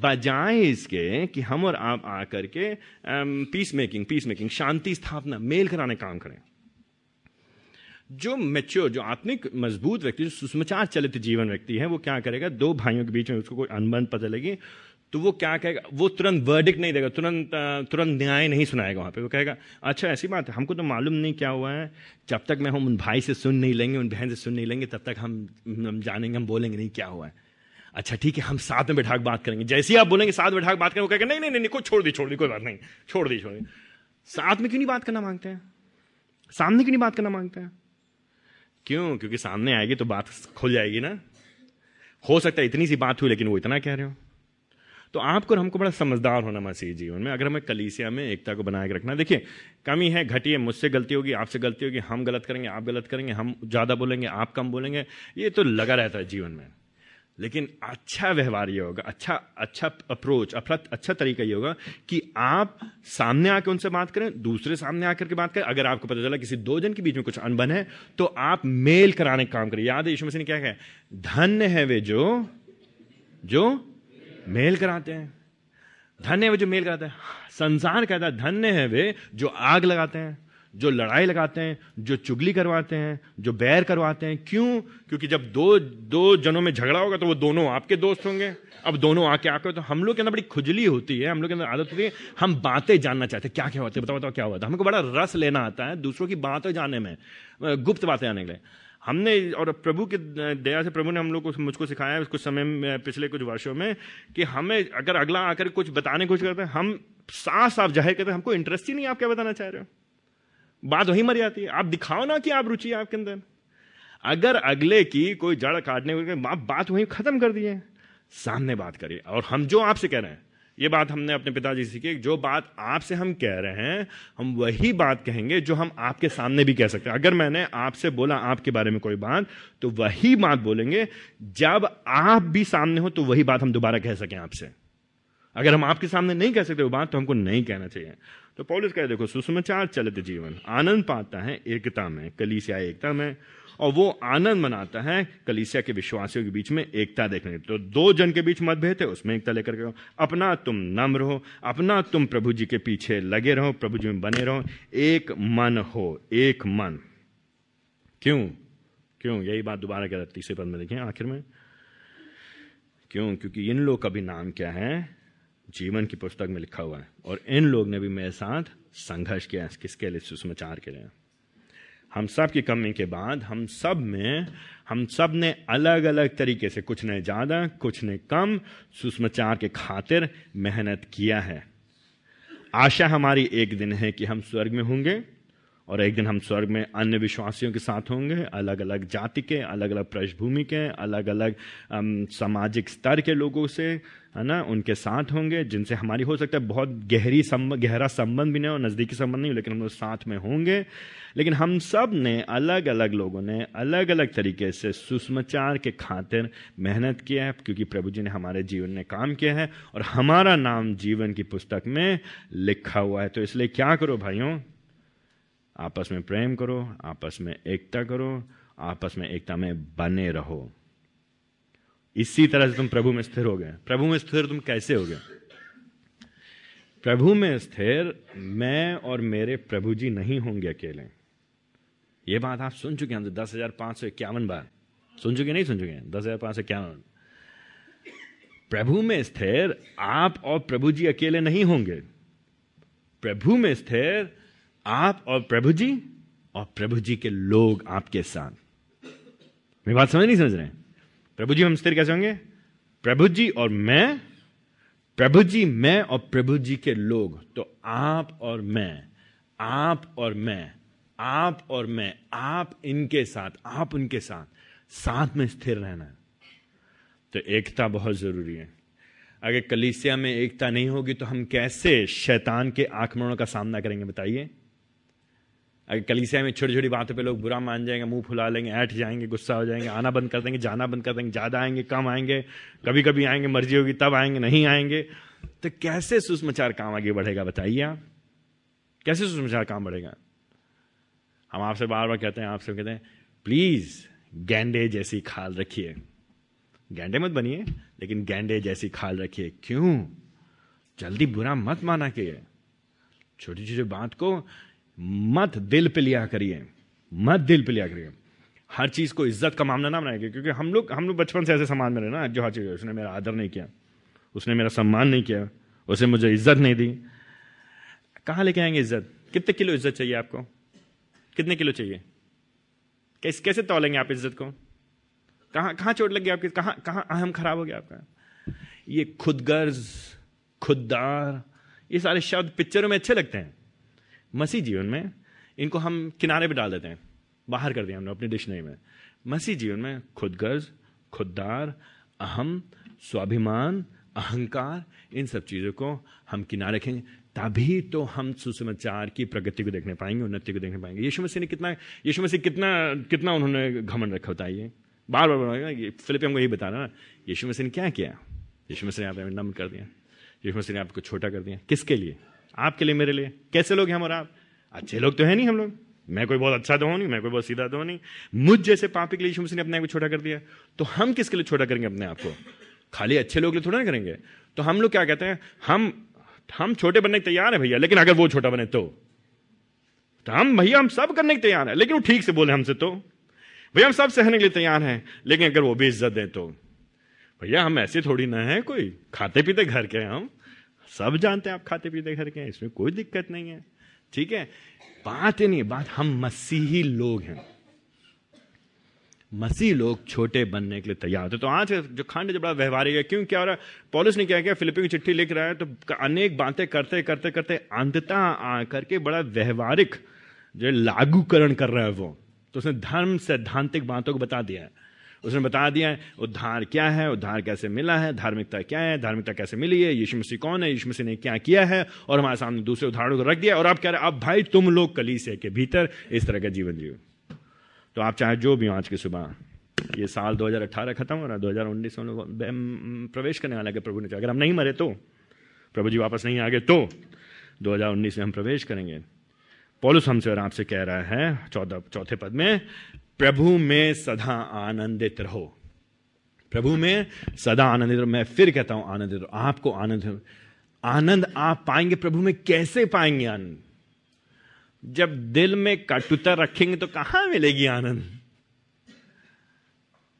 Speaker 1: बजाय इसके कि हम और आप आकर के पीस मेकिंग पीस मेकिंग शांति स्थापना, मेल कराने काम करें। जो मेच्योर जो आत्मिक, मज़बूत व्यक्ति, जो सुषमाचार चलित जीवन व्यक्ति है, वो क्या करेगा? दो भाइयों के बीच में उसको कोई अनबन पता लगी। तो वो क्या कहेगा? वो तुरंत वर्डिक नहीं देगा तुरंत तुरंत न्याय नहीं सुनाएगा वहाँ पे। वो कहेगा अच्छा ऐसी बात है हमको तो मालूम नहीं क्या हुआ है। जब तक मैं हम उन भाई से सुन नहीं लेंगे उन बहन से सुन नहीं लेंगे तब तक हम हम जानेंगे हम बोलेंगे नहीं क्या हुआ है। अच्छा ठीक है हम साथ में बैठा बात करेंगे। जैसे ही आप बोलेंगे साथ बैठा बात करेंगे वो कहेगा नहीं नहीं नहीं, नहीं छोड़ दी छोड़ दी कोई बात नहीं छोड़ दी छोड़ दी। साथ में क्यों नहीं बात करना मांगते हैं? सामने क्यों नहीं बात करना मांगते हैं? क्यों? क्योंकि सामने आएगी तो बात खुल जाएगी ना। हो सकता है इतनी सी बात हुई लेकिन वो इतना कह रहे हो। तो आपको और हमको बड़ा समझदार होना मसीह जीवन में। अगर हमें कलीसिया में एकता को बना के रखना देखिए, कमी है, घटी है, मुझसे गलती होगी, आपसे गलती होगी, हम गलत करेंगे, आप गलत करेंगे, हम ज़्यादा बोलेंगे, आप कम बोलेंगे, ये तो लगा रहता है जीवन में। लेकिन अच्छा व्यवहार ये होगा अच्छा अच्छा अप्रोच अपना अच्छा तरीका ये होगा कि आप सामने आकर उनसे बात करें, दूसरे सामने आकर के बात करें। अगर आपको पता चला किसी दो जन के बीच में कुछ अनबन है तो आप मेल कराने का काम करें याद है, यीशु मसीह ने क्या कहा? धन्य है वे जो जो मेल कराते हैं। धन्य वे जो मेल कराते हैं। संसार कहता है, धन्य है वे जो आग लगाते हैं, जो लड़ाई लगाते हैं, जो चुगली करवाते हैं, जो बैर करवाते हैं। क्यों? क्योंकि जब दो दो जनों में झगड़ा होगा तो वो दोनों आपके दोस्त होंगे। अब दोनों आके आकर तो हम लोग के अंदर बड़ी खुजली होती है, हम लोग के अंदर आदत होती है। हम बातें जानना चाहते हैं, क्या क्या होता है, बताओ बताओ, क्या होता है? हमको बड़ा रस लेना आता है दूसरों की बातें जानने में, गुप्त बातें आने के लिए।
Speaker 2: हमने, और प्रभु की दया से प्रभु ने हम लोग को, मुझको सिखाया है कुछ समय में, पिछले कुछ वर्षों में, कि हमें अगर अगला आकर कुछ बताने की कोशिश करते हैं, हम साफ़ साफ़ ज़ाहिर करते हैं, हमको इंटरेस्ट ही नहीं आप क्या बताना चाह रहे हो। बात वही मर जाती है। आप दिखाओ ना कि आप रुचि है आपके अंदर। अगर अगले की कोई जड़ काटने आप बात वहीं खत्म कर दिए। सामने बात करिए। और हम जो आपसे कह रहे हैं ये बात हमने अपने पिताजी से सीखी जो बात आपसे हम कह रहे हैं, हम वही बात कहेंगे जो हम आपके सामने भी कह सकते हैं। अगर मैंने आपसे बोला आपके बारे में कोई बात तो वही बात बोलेंगे। जब आप भी सामने हो तो वही बात हम दोबारा कह सकें आपसे। अगर हम आपके सामने नहीं कह सकते वो बात तो हमको नहीं कहना चाहिए। तो पॉलिस कह देखो सुषमाचार चलित जीवन, आनंद पाता है एकता में, कलीसिया एकता में। और वो आनंद मनाता है कलीसिया के विश्वासियों के बीच में एकता देखने। तो दो जन के बीच मतभेद है, उसमें एकता लेकर के अपना तुम नम्र हो, अपना तुम प्रभु जी के पीछे लगे रहो, प्रभु जी में बने रहो। एक मन हो, एक मन। क्यों? क्यों? यही बात दोबारा कह रहा तीसरे पद में देखें आखिर में। क्यों? क्योंकि इन लोग का भी नाम क्या है? जीवन की पुस्तक में लिखा हुआ है। और इन लोग ने भी मेरे साथ संघर्ष किया है, किसके लिए? सुषमाचार के लिए। हम सब की कमी के बाद हम सब में, हम सबने अलग अलग तरीके से कुछ ने ज़्यादा, कुछ ने कम, सुषमाचार के खातिर मेहनत किया है। आशा हमारी एक दिन है कि हम स्वर्ग में होंगे। और एक दिन हम स्वर्ग में अन्य विश्वासियों के साथ होंगे अलग अलग जाति के अलग अलग पृष्ठभूमि के अलग अलग सामाजिक स्तर के लोगों से, है ना, उनके साथ होंगे, जिनसे हमारी हो सकता है बहुत गहरी संबंध गहरा संबंध भी नहीं हो, नज़दीकी संबंध नहीं हो, लेकिन हम लोग साथ में होंगे। लेकिन हम सबने अलग अलग लोगों ने अलग अलग तरीके से सुषमाचार के खातिर मेहनत किया है, क्योंकि प्रभु जी ने हमारे जीवन में काम किया है, और हमारा नाम जीवन की पुस्तक में लिखा हुआ है। तो इसलिए क्या करो भाइयों आपस में प्रेम करो, आपस में एकता करो, आपस में एकता में बने रहो। इसी तरह से तुम प्रभु में स्थिर हो गए। प्रभु में स्थिर तुम कैसे हो गए? प्रभु में स्थिर मैं और मेरे प्रभु जी नहीं होंगे अकेले। ये बात आप सुन चुके हैं दस हज़ार पाँच सौ इक्यावन बार। सुन चुके नहीं सुन चुके हैं? दस हज़ार पाँच सौ इक्यावन। प्रभु में स्थिर आप और प्रभु जी अकेले नहीं होंगे। प्रभु में स्थिर आप और प्रभु जी और प्रभु जी के लोग आपके साथ। मेरी बात समझ नहीं समझ रहे प्रभु जी, हम स्थिर कैसे होंगे? प्रभु जी और मैं? प्रभु जी, मैं और प्रभु जी के लोग। तो आप और मैं, आप और मैं, आप और मैं, आप इनके साथ, आप उनके साथ साथ में स्थिर रहना। है तो एकता बहुत ज़रूरी है। अगर कलीसिया में एकता नहीं होगी तो हम कैसे शैतान के आक्रमणों का सामना करेंगे, बताइए? अगर कलीसिया में छोटी छोटी बातों पे लोग बुरा मान जाएँगे, मुँह फुला लेंगे, ऐठ जाएँगे, गुस्सा हो जाएँगे, आना बंद कर देंगे, जाना बंद कर देंगे, ज़्यादा आएँगे, कम आएँगे कभी कभी आएँगे, मर्ज़ी होगी, तब आएँगे, नहीं आएँगे। तो कैसे सुषमाचार काम आगे बढ़ेगा, बताइए आप? कैसे सुषमाचार काम बढ़ेगा? हम आपसे बार बार कहते हैं आपसे कहते हैं, प्लीज़, गेंडे जैसी खाल रखिए। गेंडे मत बनिए, लेकिन गेंडे जैसी खाल रखिए। क्यों? जल्दी बुरा मत माना के छोटी छोटी बात को मत दिल पे लिया करिए। मत दिल पे लिया करिए। हर चीज़ को इज़्ज़त का मामला ना बनाएँगे क्योंकि हम लोग हम लोग बचपन से ऐसे समाज में रहे ना, जो हर चीज़, उसने मेरा आदर नहीं किया, उसने मेरा सम्मान नहीं किया उसे मुझे इज़्ज़त नहीं दी। कहाँ लेके आएँगे इज़्ज़त? कितने किलो इज़्ज़त चाहिए आपको? कितने किलो चाहिए? कैसे कैसे तोलेंगे आप इज़्ज़त को? कहाँ कहाँ चोट लग गया आपकी? कहाँ कहाँ अहम खराब हो गया आपका? ये खुदगर्ज, खुददार, ये सारे शब्द पिक्चरों में अच्छे लगते हैं। मसीह जीवन में इनको हम किनारे पे डाल देते हैं, बाहर कर दिया हमने अपने डिक्शनरी में। मसीह जीवन में खुदगर्ज, खुददार, अहम, स्वाभिमान, अहंकार, इन सब चीज़ों को हम किनारे रखेंगे, तभी तो हम सुसमाचार की प्रगति को देखने पाएँगे, उन्नति को देखने पाएँगे। यीशु मसीह ने कितना, यीशु मसीह कितना कितना उन्होंने घमंड रखा बताइए बार बार बार फिलिप हमको यही बता रहा ना, यीशु मसीह ने क्या किया? यीशु मसीह ने आप नम्र कर दिया, यीशु मसीह ने आपको छोटा कर दिया। किसके लिए? आपके लिए, मेरे लिए। कैसे लोग हैं हम और आप? अच्छे लोग तो है नहीं हम लोग। मैं कोई बहुत अच्छा तो हूँ नहीं, मैं कोई बहुत सीधा तो हूँ नहीं। मुझ जैसे पापी के लिए ने अपने आप को छोटा कर दिया। तो हम किसके लिए छोटा करेंगे अपने आप को? खाली अच्छे लोग लिए थोड़ा ना करेंगे। तो हम लोग क्या कहते हैं? हम हम छोटे बनने के तैयार है भैया, लेकिन अगर वो छोटा बने तो। तो हम भैया, हम सब करने के तैयार है, लेकिन वो ठीक से बोले हमसे तो। भैया, हम सब सहने के लिए तैयार हैं, लेकिन अगर वो भी इज़्ज़त दें तो। भैया, हम ऐसे थोड़ी ना है कोई। खाते पीते घर के हम। सब जानते हैं, आप खाते पीते घर के इसमें कोई दिक्कत नहीं है। ठीक है? बात ही नहीं बात हम मसीही लोग हैं। मसीह लोग छोटे बनने के लिए तैयार होते तो आज जो खंड जो बड़ा व्यवहारिक है, क्यों, क्या हो रहा है? पॉलिस ने क्या किया? फिलिपी की चिट्ठी लिख रहा है तो अनेक बातें करते करते करते, अंततः आ करके बड़ा व्यवहारिक जो लागूकरण कर रहा है वो। तो उसने धर्म सैद्धांतिक बातों को बता दिया है। उसने बता दिया है, उद्धार क्या है, उद्धार कैसे मिला है, धार्मिकता क्या है, धार्मिकता कैसे मिली है, यीशु मसीह कौन है, यीशु मसीह ने क्या किया है, और हमारे सामने दूसरे उदाहरणों को रख दिया, और अब कह रहे अब भाई तुम लोग कलीसे के भीतर इस तरह का जीवन जियो। तो आप चाहे जो भी हो आज की सुबह, ये साल 2018 खत्म हो रहा है 2019 में लोग प्रवेश करने वाला है प्रभु ने अगर हम नहीं मरे तो प्रभु जी वापस नहीं आ गए तो 2019 में हम प्रवेश करेंगे। पॉलुस हमसे और आपसे कह रहा है, चौदह चौथे पद में प्रभु में सदा आनंदित रहो। प्रभु में सदा आनंदित रहो। मैं फिर कहता हूँ, आनंदित रहो। आपको आनंद आनंद आप पाएँगे, प्रभु में कैसे पाएँगे आनंद? जब दिल में कटुता रखेंगे तो कहाँ मिलेगी आनंद?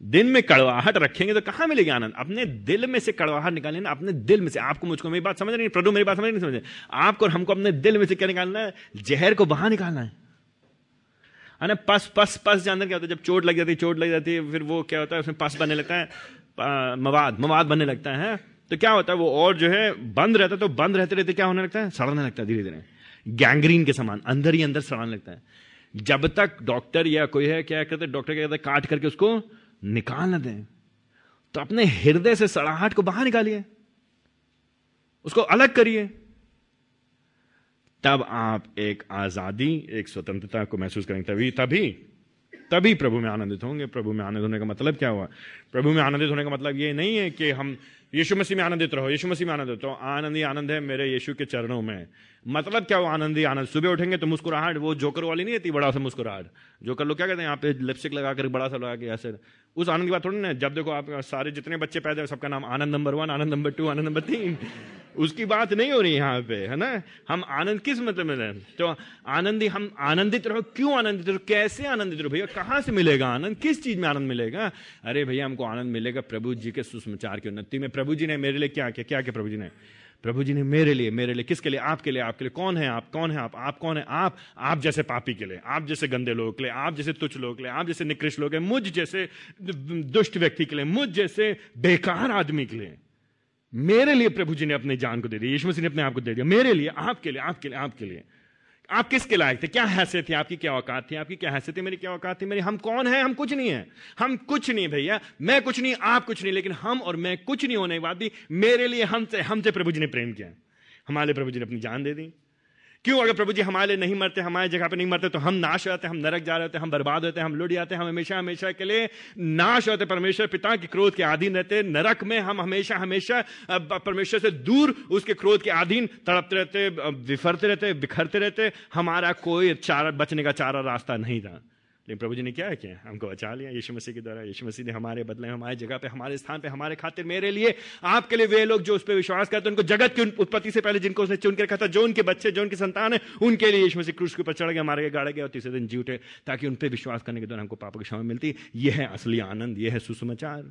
Speaker 2: दिन में कड़वाहट रखेंगे तो कहाँ मिलेगी आनंद? अपने दिल में से कड़वाहट निकालने ना, अपने दिल में से। आपको मुझको मेरी बात समझ नहीं प्रभु मेरी बात समझ नहीं समझ आपको और हमको अपने दिल में से क्या निकालना है? जहर को बाहर निकालना है। ना, पस पस पस जानते क्या होता है। जब चोट लग जाती है, चोट लग जाती है, फिर वो क्या होता है, उसमें पस बनने लगता है। मवाद मवाद बनने लगता है तो क्या होता है, वो और जो है, बंद रहता है तो बंद रहते रहते क्या होने लगता है? सड़ने लगता है धीरे धीरे गैंग्रीन के समान, अंदर ही अंदर सड़ाने लगता है। जब तक डॉक्टर या कोई है, क्या कहते डॉक्टर क्या कहते हैं, काट करके उसको निकाल न दें तो अपने हृदय से सड़ाहट को बाहर निकालिए। उसको अलग करिए। तब आप एक आज़ादी, एक स्वतंत्रता को महसूस करेंगे। तभी तभी तभी प्रभु में आनंदित होंगे। प्रभु में आनंदित होने का मतलब क्या हुआ? प्रभु में आनंदित होने का मतलब ये नहीं है कि हम यीशु मसीह में आनंदित रहो, यीशु मसीह में आनंदित रहो। आनंद ही आनंद है मेरे यीशु के चरणों में। मतलब क्या वो आनंद ही आनंद? सुबह उठेंगे तो मुस्कुराहट, वो जोकर वाली नहीं आती बड़ा सा मुस्कुराहट? जोकर लोग क्या कहते हैं, यहाँ पे लिपस्टिक लगा कर बड़ा सा लगा के ऐसे। उस आनंद की बात थोड़ी ना जब देखो आप सारे जितने बच्चे पैदा हुए, सबका नाम Anand number one, Anand number two, Anand number तीन। उसकी बात नहीं हो रही यहाँ पे, है ना? हम आनंद किस मतलब में तो आनंदी हम आनंदित रहो। क्यों आनंदित रहो? कैसे आनंदित रहो भैया? कहाँ से मिलेगा आनंद? किस चीज़ में आनंद मिलेगा? अरे भैया, हमको आनंद मिलेगा प्रभु जी के सुषमाचार की उन्नति में प्रभु जी ने मेरे लिए क्या किया? क्या किया प्रभु जी ने? प्रभु जी ने मेरे लिए मेरे लिए किसके लिए? आपके लिए आपके लिए। कौन है आप? कौन है आप? आप कौन है? आप आप जैसे पापी के लिए, आप जैसे गंदे लोगों के लिए, आप जैसे तुच्छ लोगों के लिए, आप जैसे निकृष्ट लोग मुझ जैसे दुष्ट व्यक्ति के लिए, मुझ जैसे बेकार आदमी के लिए। मेरे लिए प्रभु जी ने अपनी जान को दे दी, यीशु मसीह ने अपने आप को दे दिया। मेरे लिए, आपके लिए आपके लिए आपके लिए। आप किसके लायक थे? क्या हैसियत थी? आपकी क्या औकात थी? आपकी क्या हैसियत थी? मेरी क्या औकात थी? मेरी हम कौन है? हम कुछ नहीं है। हम कुछ नहीं भैया। मैं कुछ नहीं, आप कुछ नहीं, लेकिन हम और मैं कुछ नहीं होने के बाद भी मेरे लिए हमसे हमसे प्रभु जी ने प्रेम किया। हमारे प्रभु जी ने अपनी जान दे दी। क्यों अगर प्रभु जी हमारे लिए नहीं मरते, हमारे जगह पे नहीं मरते तो हम नाश होते हम नरक जा रहे होते, हम बर्बाद होते, हम लुट जाते, हम हमेशा हमेशा के लिए नाश होते परमेश्वर पिता के क्रोध के अधीन रहते, नरक में हम हमेशा हमेशा परमेश्वर से दूर उसके क्रोध के अधीन तड़पते रहते विफरते रहते, बिखरते रहते। हमारा कोई चारा, बचने का चारा रास्ता नहीं था। लेकिन प्रभु जी ने क्या किया हमको बचा लिया, यीशु मसीह के द्वारा। यीशु मसीह ने हमारे बदले, हमारे जगह पे, हमारे स्थान पे, हमारे खातिर मेरे लिए, आपके लिए वे लोग जो उस पर विश्वास करते हैं, उनको जगत की उत्पत्ति से पहले जिनको उसने चुन के रखा था, जो उनके बच्चे, जो उनके संतान है, उनके लिए यीशु मसीह क्रूस के ऊपर चढ़ गए गाड़े गए और तीसरे दिन जी उठे, ताकि उन पर विश्वास करने के दौरान हमको पापा की क्षमा मिलती। यह है असली आनंद, यह है सुसमाचार।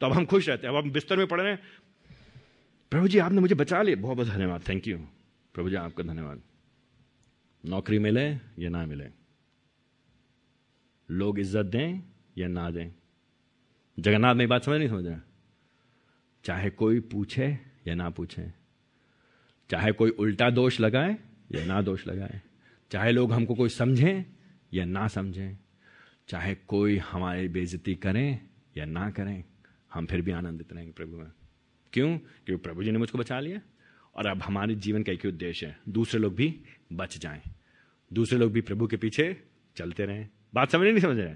Speaker 2: तो अब हम खुश रहते हैं, अब हम बिस्तर में पड़ रहे हैं। प्रभु जी, आपने मुझे बचा लिया। बहुत बहुत धन्यवाद। थैंक यू प्रभु जी, आपका धन्यवाद। नौकरी मिले या ना मिले? लोग इज़्ज़त दें या ना दें? जगन्नाथ में बात समझ नहीं समझ रहा चाहे कोई पूछे या ना पूछे, चाहे कोई उल्टा दोष लगाए या ना दोष लगाए, चाहे लोग हमको कोई समझें या ना समझें, चाहे कोई हमारी बेइज्जती करें या ना करें, हम फिर भी आनंदित रहेंगे प्रभु में। क्यों? क्योंकि प्रभु जी ने मुझको बचा लिया और अब हमारे जीवन का एक ही उद्देश्य है। दूसरे लोग भी बच जाएँ। दूसरे लोग भी प्रभु के पीछे चलते रहें। बात समझ नहीं समझ रहे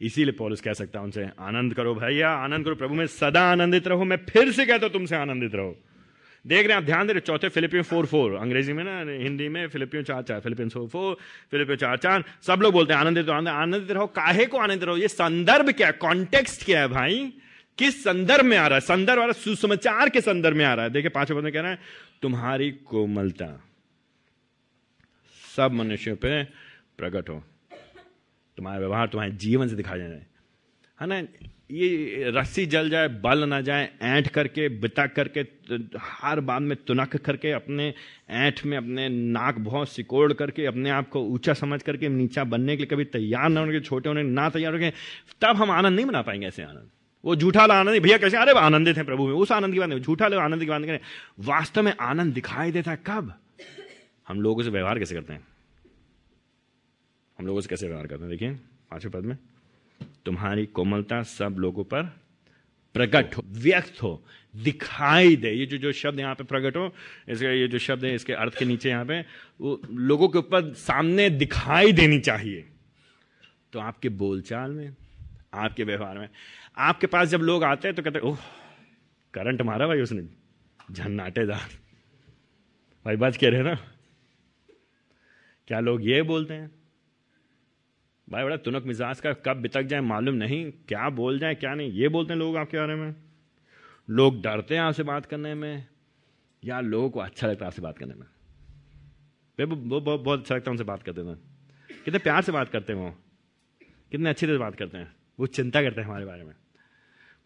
Speaker 2: इसीलिए पॉलिस कह सकता उनसे, आनंद करो भैया, आनंद करो प्रभु, में सदा आनंदित रहो, मैं फिर से कहता हूँ तुमसे आनंदित रहो। देख रहे हैं, आप ध्यान दे रहे चौथे फिलिपियो फोर फोर, अंग्रेज़ी में ना, हिंदी में फिलिपियो चार चार फिलिपियन फोर फोर, फिलिपियो चार चार, सब लोग बोलते हैं आनंदित रहो। आनंदित रहो, काहे को आनंदित रहो? ये संदर्भ क्या है? कॉन्टेक्स्ट क्या है भाई? किस संदर्भ में आ रहा है? संदर्भ आ रहा है, सुसमाचार के संदर्भ में आ रहा है। देखिए, पाँचवें पद में कह रहा है, तुम्हारी कोमलता, सब मनुष्यों पे प्रकट हो। तुम्हारा व्यवहार तुम्हारे जीवन से दिखाया जाए है ना? ये रस्सी जल जाए, बल ना जाए, ऐंठ करके बिता करके, हर बात में तुनक करके, अपने ऐंठ में अपने नाक बहुत सिकोड़ करके, अपने आप को ऊँचा समझ करके, नीचा बनने के लिए कभी तैयार ना होने के छोटे होने ना तैयार होंगे, तब हम आनंद नहीं बना पाएँगे ऐसे आनंद। वो झूठा वाला आनंद भैया कैसे? अरे आनंदित है प्रभु में। उस आनंद की बात नहीं। झूठा आनंद की बात करें। वास्तव में आनंद दिखाई देता है कब? हम लोगों से व्यवहार कैसे करते हैं? हम लोगों से कैसे व्यवहार करते हैं? देखिए, पाँचवें पद में, तुम्हारी कोमलता सब लोगों पर प्रकट हो, व्यक्त हो, दिखाई दे। ये जो जो शब्द यहाँ पे प्रकट हो, इसके, ये जो शब्द है, इसके अर्थ के नीचे यहाँ पे, वो लोगों के ऊपर सामने दिखाई देनी चाहिए। तो आपके बोलचाल में, आपके व्यवहार में, आपके पास जब लोग आते हैं तो कहते ओह, करंट मारा भाई उसने, झन्नाटेदार। भाई, बात कह रहे ना? क्या लोग ये बोलते हैं? भाई बड़ा तुनक मिजाज का कब बितक जाए मालूम नहीं। क्या बोल जाए, क्या नहीं। ये बोलते हैं लोग आपके बारे में। लोग डरते हैं आपसे बात करने में, या लोगों को अच्छा लगता है आपसे बात करने में? वो बहुत बहुत अच्छा लगता है उनसे बात करते थे कितने प्यार से बात करते हैं वो। कितने अच्छे से बात करते हैं। वो चिंता करते हैं हमारे बारे में।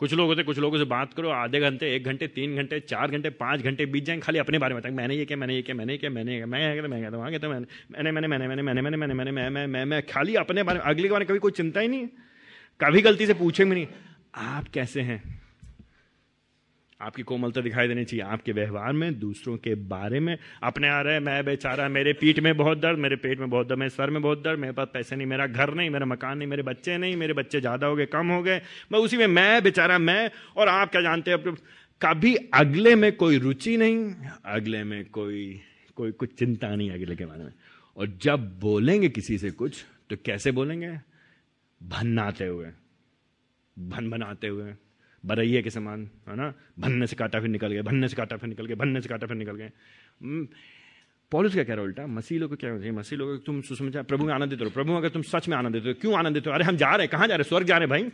Speaker 2: कुछ लोग होते कुछ लोगों से बात करो आधे घंटे एक घंटे तीन घंटे चार घंटे पाँच घंटे बीत जाएँगे खाली अपने बारे में बताएँगे मैंने ये किया मैंने ये किया मैंने ये किया मैंने मैं कहता मैं कहता वहाँ कहता मैंने मैंने मैंने मैंने मैंने मैंने मैंने मैंने मैं मैं मैं मैं खाली अपने बारे में अगले के बारे में कभी कोई चिंता ही नहीं कभी गलती से पूछे भी नहीं आप कैसे हैं आपकी कोमलता दिखाई देनी चाहिए आपके व्यवहार में, दूसरों के बारे में। अपने आ रहे मैं बेचारा, मेरे पीठ में बहुत दर्द, मेरे पेट में बहुत दर्द, मेरे सर में बहुत दर्द, मेरे पास पैसे नहीं, मेरा घर नहीं, मेरा मकान नहीं, मेरे बच्चे नहीं, मेरे बच्चे ज़्यादा हो गए, कम हो गए। मैं उसी में, मैं बेचारा, मैं और आप क्या जानते हैं कभी अगले में कोई रुचि नहीं, अगले में कोई कोई कुछ चिंता नहीं अगले के बारे में। और जब बोलेंगे किसी से कुछ तो कैसे बोलेंगे? भन्नाते हुए भन बनाते हुए। बरैये के समान, है ना? भन्ने से काटा फिर निकल गए भन्ने से काटा फिर निकल गए भन्ने से काटा फिर निकल गए पॉलिस क्या कह रहा उल्टा मसीह लोग को क्या होता है? मसीह लोग तुम सुसमाचार, प्रभु में आनंदित हो प्रभु, अगर तुम सच में आनंदित हो क्यों आनंदित हो अरे, हम जा रहे हैं। कहाँ जा रहे हैं? स्वर्ग जा रहे हैं भाई।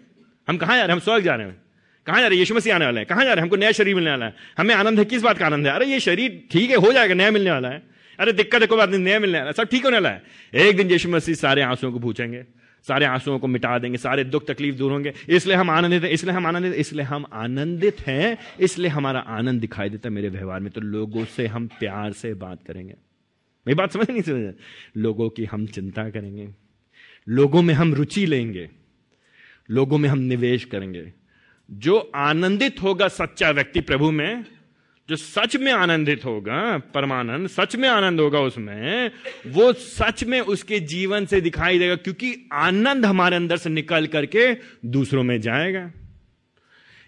Speaker 2: हम कहाँ जा रहे हैं? हम स्वर्ग जा रहे हैं। कहाँ जा रहे हैं? यीशु मसीह आने वाले हैं। कहाँ जा रहे हैं? हमको नया शरीर मिलने वाला है। हमें आनंद है? किस बात का आनंद है? अरे, ये शरीर ठीक है, हो जाएगा, नया मिलने वाला है। अरे, दिक्कत है, कोई बात नहीं, नया मिलने वाला है। सब ठीक होने वाला है। एक दिन यीशु मसीह सारे आंसुओं को पूछेंगे। सारे आंसुओं को मिटा देंगे, सारे दुख तकलीफ़ दूर होंगे। इसलिए हम आनंदित हैं, इसलिए हम आनंदित इसलिए हम आनंदित हैं, इसलिए हमारा आनंद दिखाई देता है मेरे व्यवहार में। तो लोगों से हम प्यार से बात करेंगे। मेरी बात समझ नहीं समझ लोगों की हम चिंता करेंगे। लोगों में हम रुचि लेंगे। लोगों में हम निवेश करेंगे। जो आनंदित होगा सच्चा व्यक्ति प्रभु में जो सच में आनंदित होगा, परमानंद, सच में आनंद होगा उसमें, वो सच में उसके जीवन से दिखाई देगा, क्योंकि आनंद हमारे अंदर से निकल करके दूसरों में जाएगा।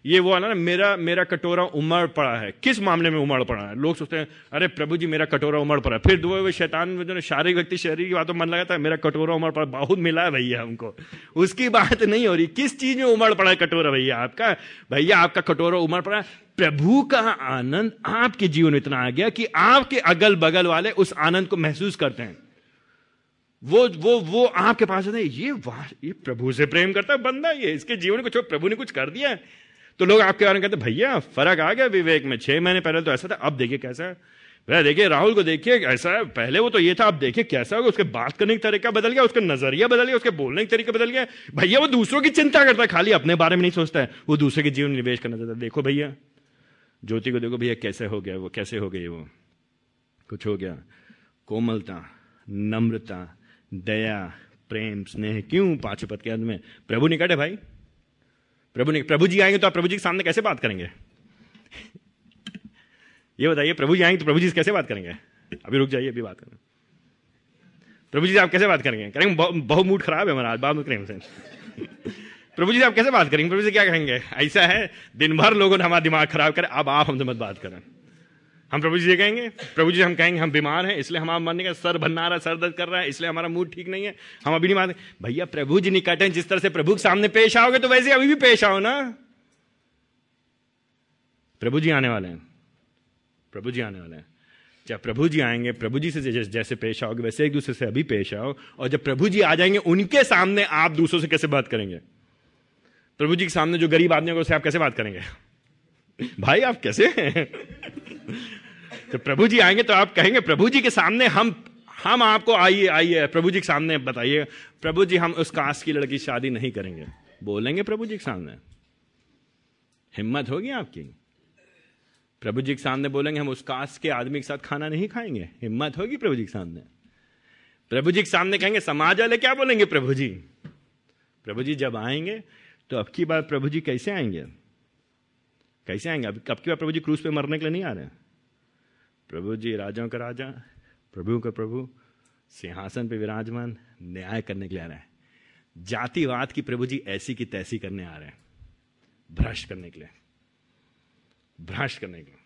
Speaker 2: ये वो आना ना, मेरा मेरा कटोरा उमड़ पड़ा है। किस मामले में उमड़ पड़ा है? लोग सोचते हैं, अरे प्रभु जी, मेरा कटोरा उमड़ पड़ा है। फिर दो शैतान में जो शारीरिक व्यक्ति, शरीर की बातों मन लगाता है, मेरा कटोरा उमड़ पड़ा, बहुत मिला है भैया हमको। उसकी बात नहीं हो रही। किस चीज़ में उमड़ पड़ा है कटोरा भैया आपका? भैया, आपका कटोरा उमड़ पड़ा है। प्रभु का आनंद आपके जीवन में इतना आ गया कि आपके अगल बगल वाले उस आनंद को महसूस करते हैं। वो वो वो आपके पास है। ये वाह, ये प्रभु से प्रेम करता है, बंदा ये इसके जीवन को प्रभु ने कुछ कर दिया है। तो लोग आपके बारे में कहते भैया, फ़र्क आ गया विवेक में, छह महीने पहले तो ऐसा था, अब देखिए कैसा है। भैया, देखिए, राहुल को देखिए, ऐसा है, पहले वो तो ये था, अब देखिए कैसा होगा, उसके बात करने का तरीका बदल गया, उसका नज़रिया बदल गया, उसके बोलने का तरीका बदल गया। भैया, वो दूसरों की चिंता करता है, खाली अपने बारे में नहीं सोचता है, वो दूसरे के जीवन निवेश करना चाहता है। देखो भैया, ज्योति को देखो, भैया, कैसे हो गया वो, कैसे हो गई वो? कुछ हो गया। कोमलता, नम्रता, दया, प्रेम, स्नेह, क्यों पाँच पद के अंत में? प्रभु निकट भाई। प्रभु ने प्रभु जी आएँगे तो आप प्रभु जी के सामने कैसे बात करेंगे? ये बताइए, प्रभु जी आएँगे तो प्रभु जी से कैसे बात करेंगे? अभी रुक जाइए, अभी बात करें। प्रभु जी से आप कैसे बात करेंगे? करेंगे बहुत मूड खराब है हमारा बात करेंगे प्रभु जी से आप कैसे बात करेंगे? प्रभु जी क्या कहेंगे? ऐसा है, दिन भर लोगों ने हमारा दिमाग खराब करे, अब आप हमसे मत बात करें। हम प्रभु जी से कहेंगे, प्रभु जी हम कहेंगे, हम बीमार हैं, इसलिए हमारा मन का सर भन्ना रहा सर दर्द कर रहा है, इसलिए हमारा मूड ठीक नहीं है, हम अभी नहीं मानते। भैया, प्रभु जी निकट हैं, जिस तरह से प्रभु के सामने पेश आओगे तो वैसे अभी भी पेश आओ ना। प्रभु जी आने वाले हैं। प्रभु जी आने वाले हैं। जब प्रभु जी आएँगे, प्रभु जी से जैसे पेश आओगे, वैसे एक दूसरे से अभी पेश आओ, और जब प्रभु जी आ जाएँगे, उनके सामने आप दूसरों से कैसे बात करेंगे? प्रभु जी के सामने जो गरीब आदमी होगा उससे आप कैसे बात करेंगे? भाई, आप कैसे तो प्रभु जी आएँगे तो आप कहेंगे प्रभु जी के सामने हम हम आपको आइए आइए प्रभु जी के सामने बताइए। प्रभु जी हम उस कास्ट की लड़की शादी नहीं करेंगे। बोलेंगे प्रभु जी के सामने। हिम्मत होगी आपकी? प्रभु जी के सामने बोलेंगे, हम उस कास्ट के आदमी के साथ खाना नहीं खाएँगे। हिम्मत होगी प्रभु जी के सामने? प्रभु जी के सामने कहेंगे समाज वाले क्या बोलेंगे प्रभु जी प्रभु जी जब आएँगे तो अब की बार प्रभु जी कैसे आएँगे? कैसे आएँगे? अब की बार प्रभु जी क्रूज पे मरने के लिए नहीं आ रहे प्रभु जी, राजाओं का राजा प्रभु का प्रभु, सिंहासन पे विराजमान, न्याय करने के लिए आ रहे हैं। जातिवाद की प्रभु जी ऐसी की तैसी करने आ रहे हैं, भ्रष्ट करने के लिए, भ्रष्ट करने के लिए।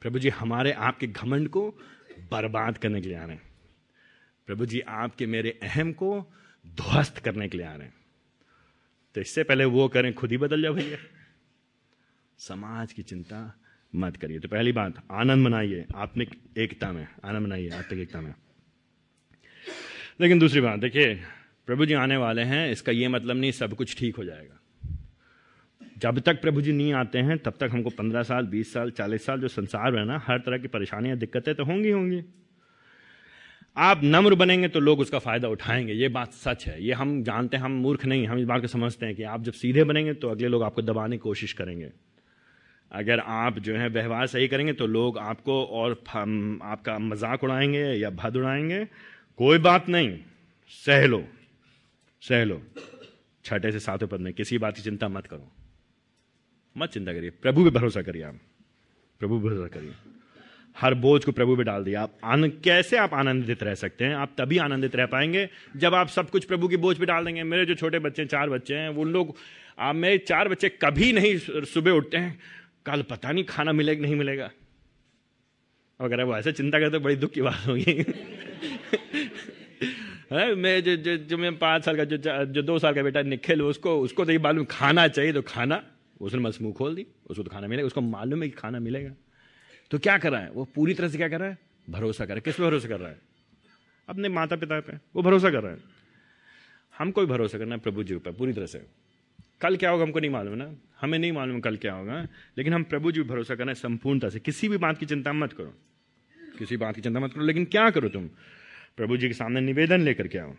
Speaker 2: प्रभु जी, हमारे आपके घमंड को बर्बाद करने के लिए आ रहे हैं। प्रभु जी, आपके मेरे अहम को ध्वस्त करने के लिए आ रहे हैं। तो इससे पहले वो करें, खुद ही बदल जाओ भैया। समाज की चिंता मत करिए। तो पहली बात, आनंद मनाइए। आत्मिक एकता में, आनंद मनाइए, आत्मिक एकता में। लेकिन दूसरी बात, देखिए, प्रभु जी आने वाले हैं, इसका यह मतलब नहीं सब कुछ ठीक हो जाएगा। जब तक प्रभु जी नहीं आते हैं, तब तक हमको पंद्रह साल, बीस साल, चालीस साल जो संसार है ना, हर तरह की परेशानियाँ, दिक्कतें तो होंगी होंगी। आप नम्र बनेंगे तो लोग उसका फ़ायदा उठाएँगे। ये बात सच है। ये हम जानते हैं, हम मूर्ख नहीं हम इस बात को समझते हैं कि आप जब सीधे बनेंगे तो अगले लोग आपको दबाने की कोशिश करेंगे। अगर आप जो है व्यवहार सही करेंगे तो लोग आपको और आपका मज़ाक उड़ाएँगे या भद उड़ाएँगे। कोई बात नहीं। सह लो। सह लो। छठे से सातवें पद में किसी बात की चिंता मत करो। मत चिंता करिए। प्रभु पे भरोसा करिए आप। प्रभु पे भरोसा करिए। हर बोझ को प्रभु पे डाल दिया। आप आनंद कैसे आप आनंदित रह सकते हैं? आप तभी आनंदित रह पाएँगे जब आप सब कुछ प्रभु की बोझ पे डाल देंगे। मेरे जो छोटे बच्चे हैं, चार बच्चे हैं वो लोग, आप मेरे चार बच्चे कभी नहीं सुबह उठते हैं। कल पता नहीं खाना मिलेगा नहीं मिलेगा। अगर वो ऐसे चिंता करते बड़ी दुख की बात होगी। मैं जो जो जो मैं पाँच साल का, जो जो दो साल का बेटा निखिल, उसको उसको तो ये मालूम खाना चाहिए तो खाना। उसने बस मुँह खोल दी, उसको तो खाना मिलेगा, उसको मालूम है कि खाना मिलेगा। तो क्या कर रहा है? वो पूरी तरह से क्या कर रहा है? भरोसा कर रहा है। किस पे भरोसा कर रहा है? अपने माता पिता पे। वो भरोसा कर रहा है। हमको भी भरोसा करना है, प्रभु जी पर पूरी तरह से। कल क्या होगा हमको नहीं मालूम ना? हमें नहीं मालूम कल क्या होगा। लेकिन हम प्रभु जी भरोसा करना है संपूर्णता से। किसी भी बात की चिंता मत करो। किसी बात की चिंता मत करो। लेकिन क्या करो तुम? प्रभु जी के सामने निवेदन लेकर के आओ।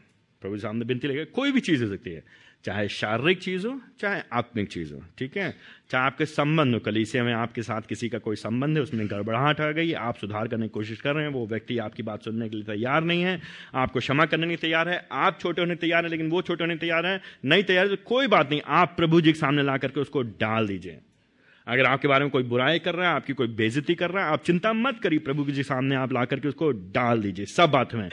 Speaker 2: प्रभु जी सामने बिनती लेकर, कोई भी चीज़ हो सकती है। चाहे शारीरिक चीज़ हो चाहे आत्मिक चीज़ हो ठीक है? चाहे आपके संबंध हो, कलीसिया में आपके साथ किसी का कोई संबंध है, उसमें गड़बड़ाहट आ गई, आप सुधार करने की कोशिश कर रहे हैं, वो व्यक्ति आपकी बात सुनने के लिए तैयार नहीं है, आपको क्षमा करने के लिए तैयार है, आप छोटे होने तैयार है, लेकिन वो छोटे होने तैयार है, नहीं तैयार है तो कोई बात नहीं, आप प्रभु जी के सामने ला करके उसको डाल दीजिए। अगर आपके बारे में कोई बुराई कर रहा है, आपकी कोई बेजती कर रहा है, आप चिंता मत करिए, प्रभु जी सामने आप ला करके उसको डाल दीजिए, सब बात में।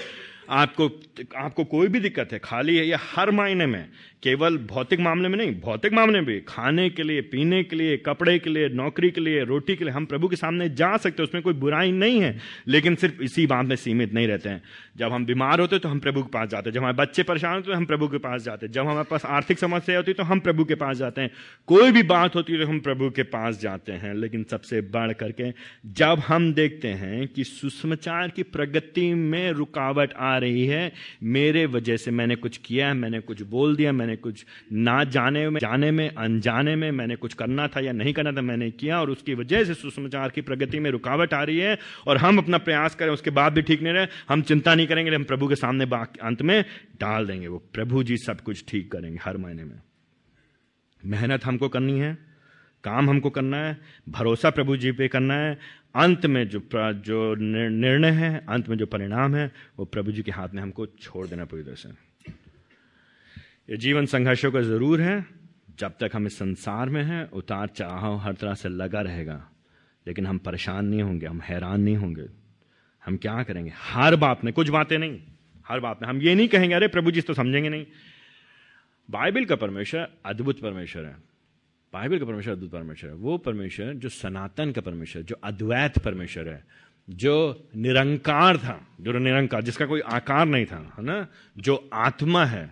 Speaker 2: आपको आपको कोई भी दिक्कत है, खाली है या हर मायने में, केवल भौतिक मामले में नहीं, भौतिक मामले में भी, खाने के लिए, पीने के लिए, कपड़े के लिए, नौकरी के लिए, रोटी के लिए, हम प्रभु के सामने जा सकते हैं, उसमें कोई बुराई नहीं है, लेकिन सिर्फ़ इसी बात में सीमित नहीं रहते हैं। जब हम बीमार होते तो हम प्रभु के पास जाते हैं, जब हमारे बच्चे परेशान होते तो हम प्रभु के पास जाते हैं, जब हमारे पास आर्थिक समस्या होती तो हम प्रभु के पास जाते हैं। कोई भी बात होती है तो हम प्रभु के पास जाते हैं, लेकिन सबसे बढ़ करके, जब हम देखते हैं कि सुषमाचार की प्रगति में रुकावट आ रही है। मेरे वजह से मैंने कुछ किया है, मैंने कुछ बोल दिया, मैंने कुछ ना जाने में जाने में, अनजाने में मैंने कुछ करना था या नहीं करना था मैंने किया और उसकी वजह से सुसमाचार की प्रगति में रुकावट आ रही है और हम अपना प्रयास करें, उसके बाद भी ठीक नहीं रहे। हम चिंता नहीं करेंगे, हम प्रभु के सामने अंत में डाल देंगे। वो प्रभु जी सब कुछ ठीक करेंगे हर महीने में। मेहनत हमको करनी है, काम हमको करना है, भरोसा प्रभु जी पे करना है अंत में जो जो निर्णय है, अंत में जो परिणाम है, वो प्रभु जी के हाथ में हमको छोड़ देना पूरी तरह से। ये जीवन संघर्षों का ज़रूर है। जब तक हम इस संसार में हैं, उतार चढ़ाव हर तरह से लगा रहेगा। लेकिन हम परेशान नहीं होंगे, हम हैरान नहीं होंगे। हम क्या करेंगे? हर बात में कुछ बातें नहीं। हर बात में हम ये नहीं कहेंगे, अरे प्रभु जी तो समझेंगे नहीं। बाइबल का परमेश्वर अद्भुत परमेश्वर है। बाइबल का परमेश्वर, अद्भुत परमेश्वर है। वो परमेश्वर जो सनातन का परमेश्वर, जो अद्वैत परमेश्वर है, जो निरंकार था, जो निरंकार, जिसका कोई आकार नहीं था, है ना? जो आत्मा है,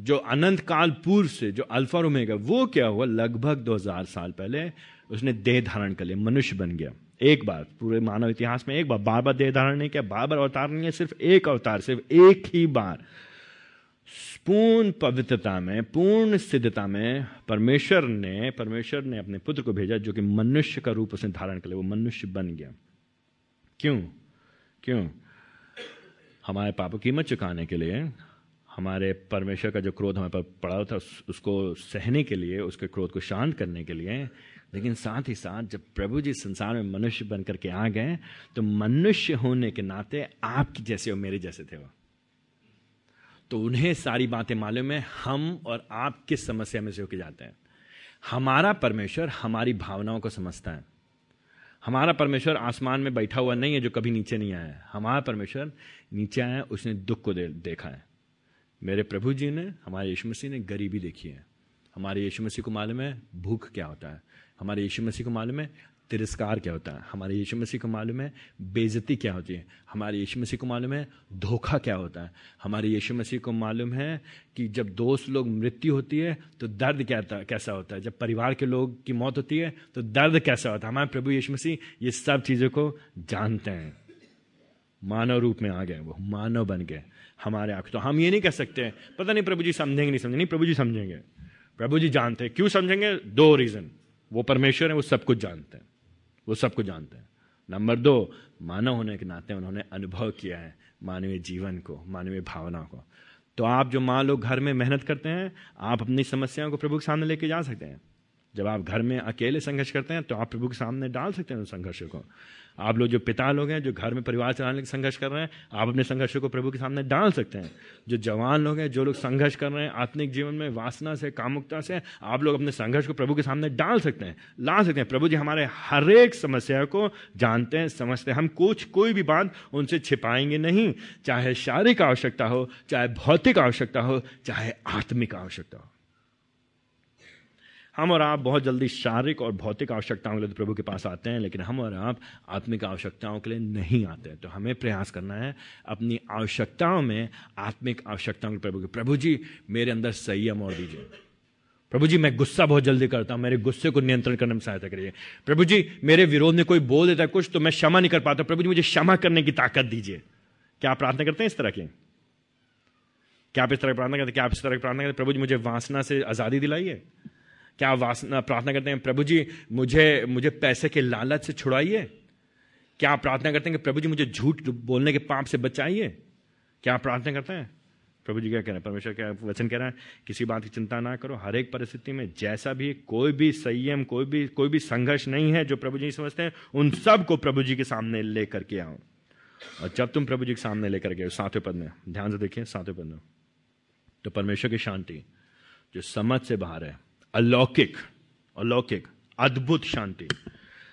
Speaker 2: जो अनंत काल पूर्व से, जो अल्फ़ा और वो क्या हुआ? लगभग 2000 साल पहले उसने देह धारण कर लिया, मनुष्य बन गया। एक बार, पूरे मानव इतिहास में एक बार बार बार देह धारण नहीं किया, बार बार अवतार नहीं है सिर्फ़ एक अवतार, सिर्फ़ एक ही बार। पूर्ण पवित्रता में, पूर्ण सिद्धता में परमेश्वर ने परमेश्वर ने अपने पुत्र को भेजा जो कि मनुष्य का रूप उसने धारण कर लिया। वो मनुष्य बन गया। क्यों? क्यों? हमारे पाप कीमत चुकाने के लिए, हमारे परमेश्वर का जो क्रोध हमारे पर पड़ा था उसको सहने के लिए, उसके क्रोध को शांत करने के लिए, लेकिन साथ ही साथ जब प्रभु जी संसार में मनुष्य बन करके आ गए तो मनुष्य होने के नाते आपकी जैसे और मेरे जैसे थे वो। तो उन्हें सारी बातें मालूम है हम और आप किस समस्या में से होके जाते हैं। हमारा परमेश्वर हमारी भावनाओं को समझता है। हमारा परमेश्वर आसमान में बैठा हुआ नहीं है जो कभी नीचे नहीं आया है। हमारा परमेश्वर नीचे आया उसने दुख को दे, देखा है। मेरे प्रभु जी ने हमारे यीशु मसीह ने गरीबी देखी है। हमारे यीशु मसीह को मालूम है भूख क्या होता है। हमारे यीशु मसीह को मालूम है तिरस्कार क्या होता है? हमारे यीशु मसीह को मालूम है बेजती क्या होती है? हमारे यीशु मसीह को मालूम है, धोखा क्या होता है? हमारे यीशु मसीह को मालूम है कि जब दोस्त लोग मृत्यु होती है तो दर्द क्या कैसा होता है? जब परिवार के लोग की मौत होती है तो दर्द कैसा होता है? हमारे प्रभु यीशु मसीह ये सब चीज़ों को जानते हैं। मानव रूप में आ गए वो, मानव बन गए हमारे आँख तो हम ये नहीं कह सकते, पता नहीं प्रभु जी समझेंगे, नहीं समझेंगे, नहीं, प्रभु जी समझेंगे। प्रभु जी जानते हैं। क्यों समझेंगे? दो रीजन। वो परमेश्वर है, वो सब कुछ जानते हैं। वो सबको जानते हैं। नंबर दो, मानव होने के नाते उन्होंने अनुभव किया है मानवीय जीवन को, मानवीय भावना को। तो आप जो माँ लोग घर में मेहनत करते हैं, आप अपनी समस्याओं को प्रभु के सामने लेके जा सकते हैं। जब आप घर में अकेले संघर्ष करते हैं तो आप प्रभु के सामने डाल सकते हैं उन संघर्ष को। आप लोग जो पिता लोग हैं, जो घर में परिवार चलाने के संघर्ष कर रहे हैं, आप अपने संघर्ष को प्रभु के सामने डाल सकते हैं। जो जवान लोग हैं, जो लोग संघर्ष कर रहे हैं, आत्मिक जीवन में वासना से, कामुकता से, आप लोग अपने संघर्ष को प्रभु के सामने डाल सकते हैं, ला सकते हैं। प्रभु जी हमारे हर एक समस्या को जानते हैं, समझते हैं। हम कुछ, कोई भी बात उनसे छिपाएँगे नहीं, चाहे शारीरिक आवश्यकता हो, चाहे भौतिक आवश्यकता हो, चाहे आत्मिक आवश्यकता हो। हम और आप बहुत जल्दी शारीरिक और भौतिक आवश्यकताओं के लिए तो प्रभु के पास आते हैं, लेकिन हम और आप आत्मिक आवश्यकताओं के लिए नहीं आते तो हमें प्रयास करना है अपनी आवश्यकताओं में आत्मिक आवश्यकताओं के प्रभु के प्रभु जी, मेरे अंदर संयम और दीजिए। प्रभु जी, मैं गुस्सा बहुत जल्दी करता हूँ, मेरे गुस्से को नियंत्रण करने में सहायता करिए। प्रभु जी, मेरे विरोध में कोई बोल देता है कुछ तो मैं क्षमा नहीं कर पाता। प्रभु जी, मुझे क्षमा करने की ताकत दीजिए। क्या आप प्रार्थना करते हैं इस तरह की? क्या आप इस तरह की प्रार्थना करते हैं? क्या आप इस तरह की प्रार्थना करते प्रभु जी, मुझे वासना से आज़ादी दिलाइए। क्या वासना प्रार्थना करते हैं? प्रभु जी, मुझे मुझे पैसे के लालच से छुड़ाइए। क्या प्रार्थना करते हैं कि प्रभु जी मुझे झूठ बोलने के पाप से बचाइए? क्या प्रार्थना करते हैं? प्रभु जी क्या कह रहे हैं? परमेश्वर क्या वचन कह रहा है? किसी बात की चिंता ना करो। हर एक परिस्थिति में जैसा भी कोई भी संयम, कोई भी कोई भी संघर्ष नहीं है जो प्रभु जी समझते हैं, उन सबको प्रभु जी के सामने लेकर के आओ। और जब तुम प्रभु जी के सामने लेकर के सातवें पद में, ध्यान से देखिए, सातवें पद में। तो परमेश्वर की शांति, जो समझ से बाहर है अलौकिक अलौकिक, अद्भुत शांति।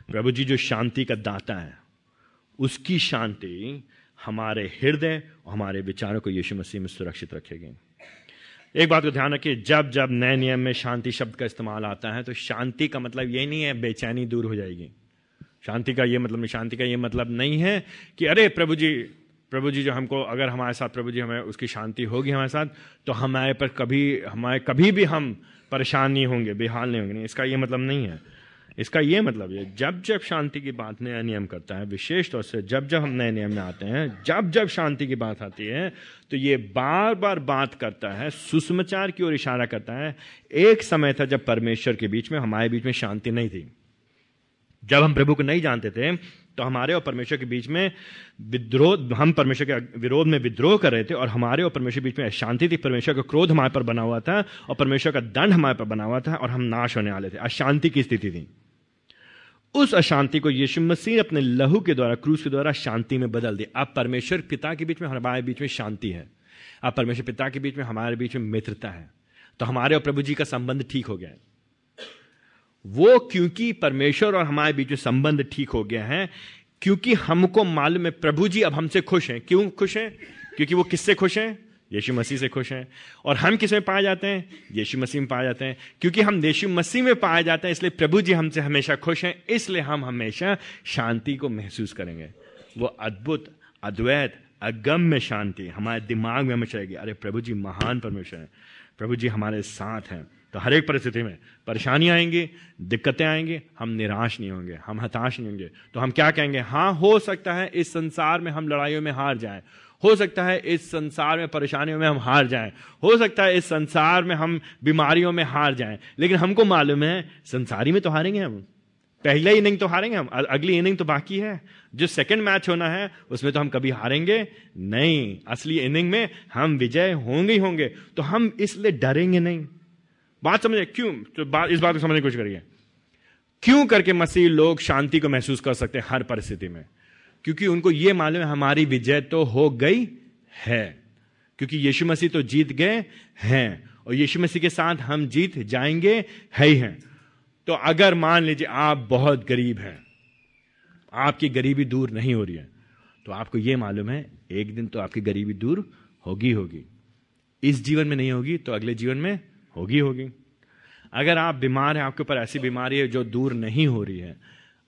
Speaker 2: प्रभु जी, जो शांति का दाता है, उसकी शांति हमारे हृदय और हमारे विचारों को यीशु मसीह में सुरक्षित रखेगी। एक बात को ध्यान रखिए, जब जब नए नियम में शांति शब्द का इस्तेमाल आता है तो शांति का मतलब ये नहीं है बेचैनी दूर हो जाएगी। शांति का ये मतलब शांति का ये मतलब नहीं है कि अरे प्रभु जी प्रभु जी जो हमको, अगर हमारे साथ प्रभु जी हमें, उसकी शांति होगी हमारे साथ तो हमारे पर कभी, हमारे कभी भी हम परेशान नहीं होंगे, बेहाल नहीं होंगे। नहीं, इसका ये मतलब नहीं है। इसका ये मतलब है जब जब शांति की बात नया नियम करता है, विशेष तौर से जब जब हम नए नियम में आते हैं, जब जब शांति की बात आती है तो ये बार बार बात करता है, सुषमाचार की ओर इशारा करता है। एक समय था जब परमेश्वर के बीच में, हमारे बीच में शांति नहीं थी। जब हम प्रभु को नहीं जानते थे तो हमारे और परमेश्वर के बीच में विद्रोह, हम परमेश्वर के विरोध में विद्रोह कर रहे थे और हमारे और परमेश्वर के बीच में अशांति थी। परमेश्वर का क्रोध हमारे पर बना हुआ था और परमेश्वर का दंड हमारे पर बना हुआ था और हम नाश होने वाले थे। अशांति की स्थिति थी। उस अशांति को यीशु मसीह अपने लहू के द्वारा, क्रूस के द्वारा शांति में बदल दिया अब परमेश्वर पिता के बीच में हमारे बीच में शांति है। अब परमेश्वर पिता के बीच में हमारे बीच में मित्रता है। तो हमारे और प्रभु जी का संबंध ठीक हो गया है। वो क्योंकि परमेश्वर और हमारे बीच में संबंध ठीक हो गया है, क्योंकि हमको मालूम है, प्रभु जी अब हमसे खुश हैं। क्यों खुश हैं? क्योंकि वो किससे खुश हैं? यीशु मसीह से खुश हैं। और हम किसमें पाए जाते हैं? यीशु मसीह में पाए जाते हैं। क्योंकि हम यीशु मसीह में पाए जाते हैं, इसलिए प्रभु जी हमसे हमेशा खुश हैं। इसलिए हम हमेशा शांति को महसूस करेंगे। वो अद्भुत, अद्वैत, अगम्य शांति हमारे दिमाग में हमेशा रहेगी। अरे प्रभु जी महान परमेश्वर हैं। प्रभु जी हमारे साथ हैं। तो हर एक परिस्थिति में परेशानी आएँगी, दिक्कतें आएँगी, हम निराश नहीं होंगे, हम हताश नहीं होंगे। तो हम क्या कहेंगे? हाँ हो सकता है इस संसार में हम लड़ाइयों में हार जाएँ। हो सकता है इस संसार में परेशानियों में हम हार जाएँ। हो सकता है इस संसार में हम बीमारियों में हार जाएँ। लेकिन हमको मालूम है, संसारी में तो हारेंगे हम। पहले इनिंग तो हारेंगे हम अगली इनिंग तो बाकी है। जो सेकंड मैच होना है, उसमें तो हम कभी हारेंगे नहीं। असली इनिंग में हम विजय होंगे ही होंगे। तो हम इसलिए डरेंगे नहीं। बात समझे? क्यों? तो बात इस बात को समझने की कोशिश करिए। क्यों करके मसीह लोग शांति को महसूस कर सकते हैं हर परिस्थिति में? क्योंकि उनको यह मालूम है, हमारी विजय तो हो गई है। क्योंकि यीशु मसीह तो जीत गए हैं, और यीशु मसीह के साथ हम जीत जाएँगे, है ही हैं। तो अगर मान लीजिए आप बहुत गरीब हैं, आपकी गरीबी दूर नहीं हो रही है तो आपको यह मालूम है, एक दिन तो आपकी गरीबी दूर होगी होगी। इस जीवन में नहीं होगी तो अगले जीवन में होगी होगी। अगर आप बीमार हैं, आपके ऊपर ऐसी बीमारी है जो दूर नहीं हो रही है,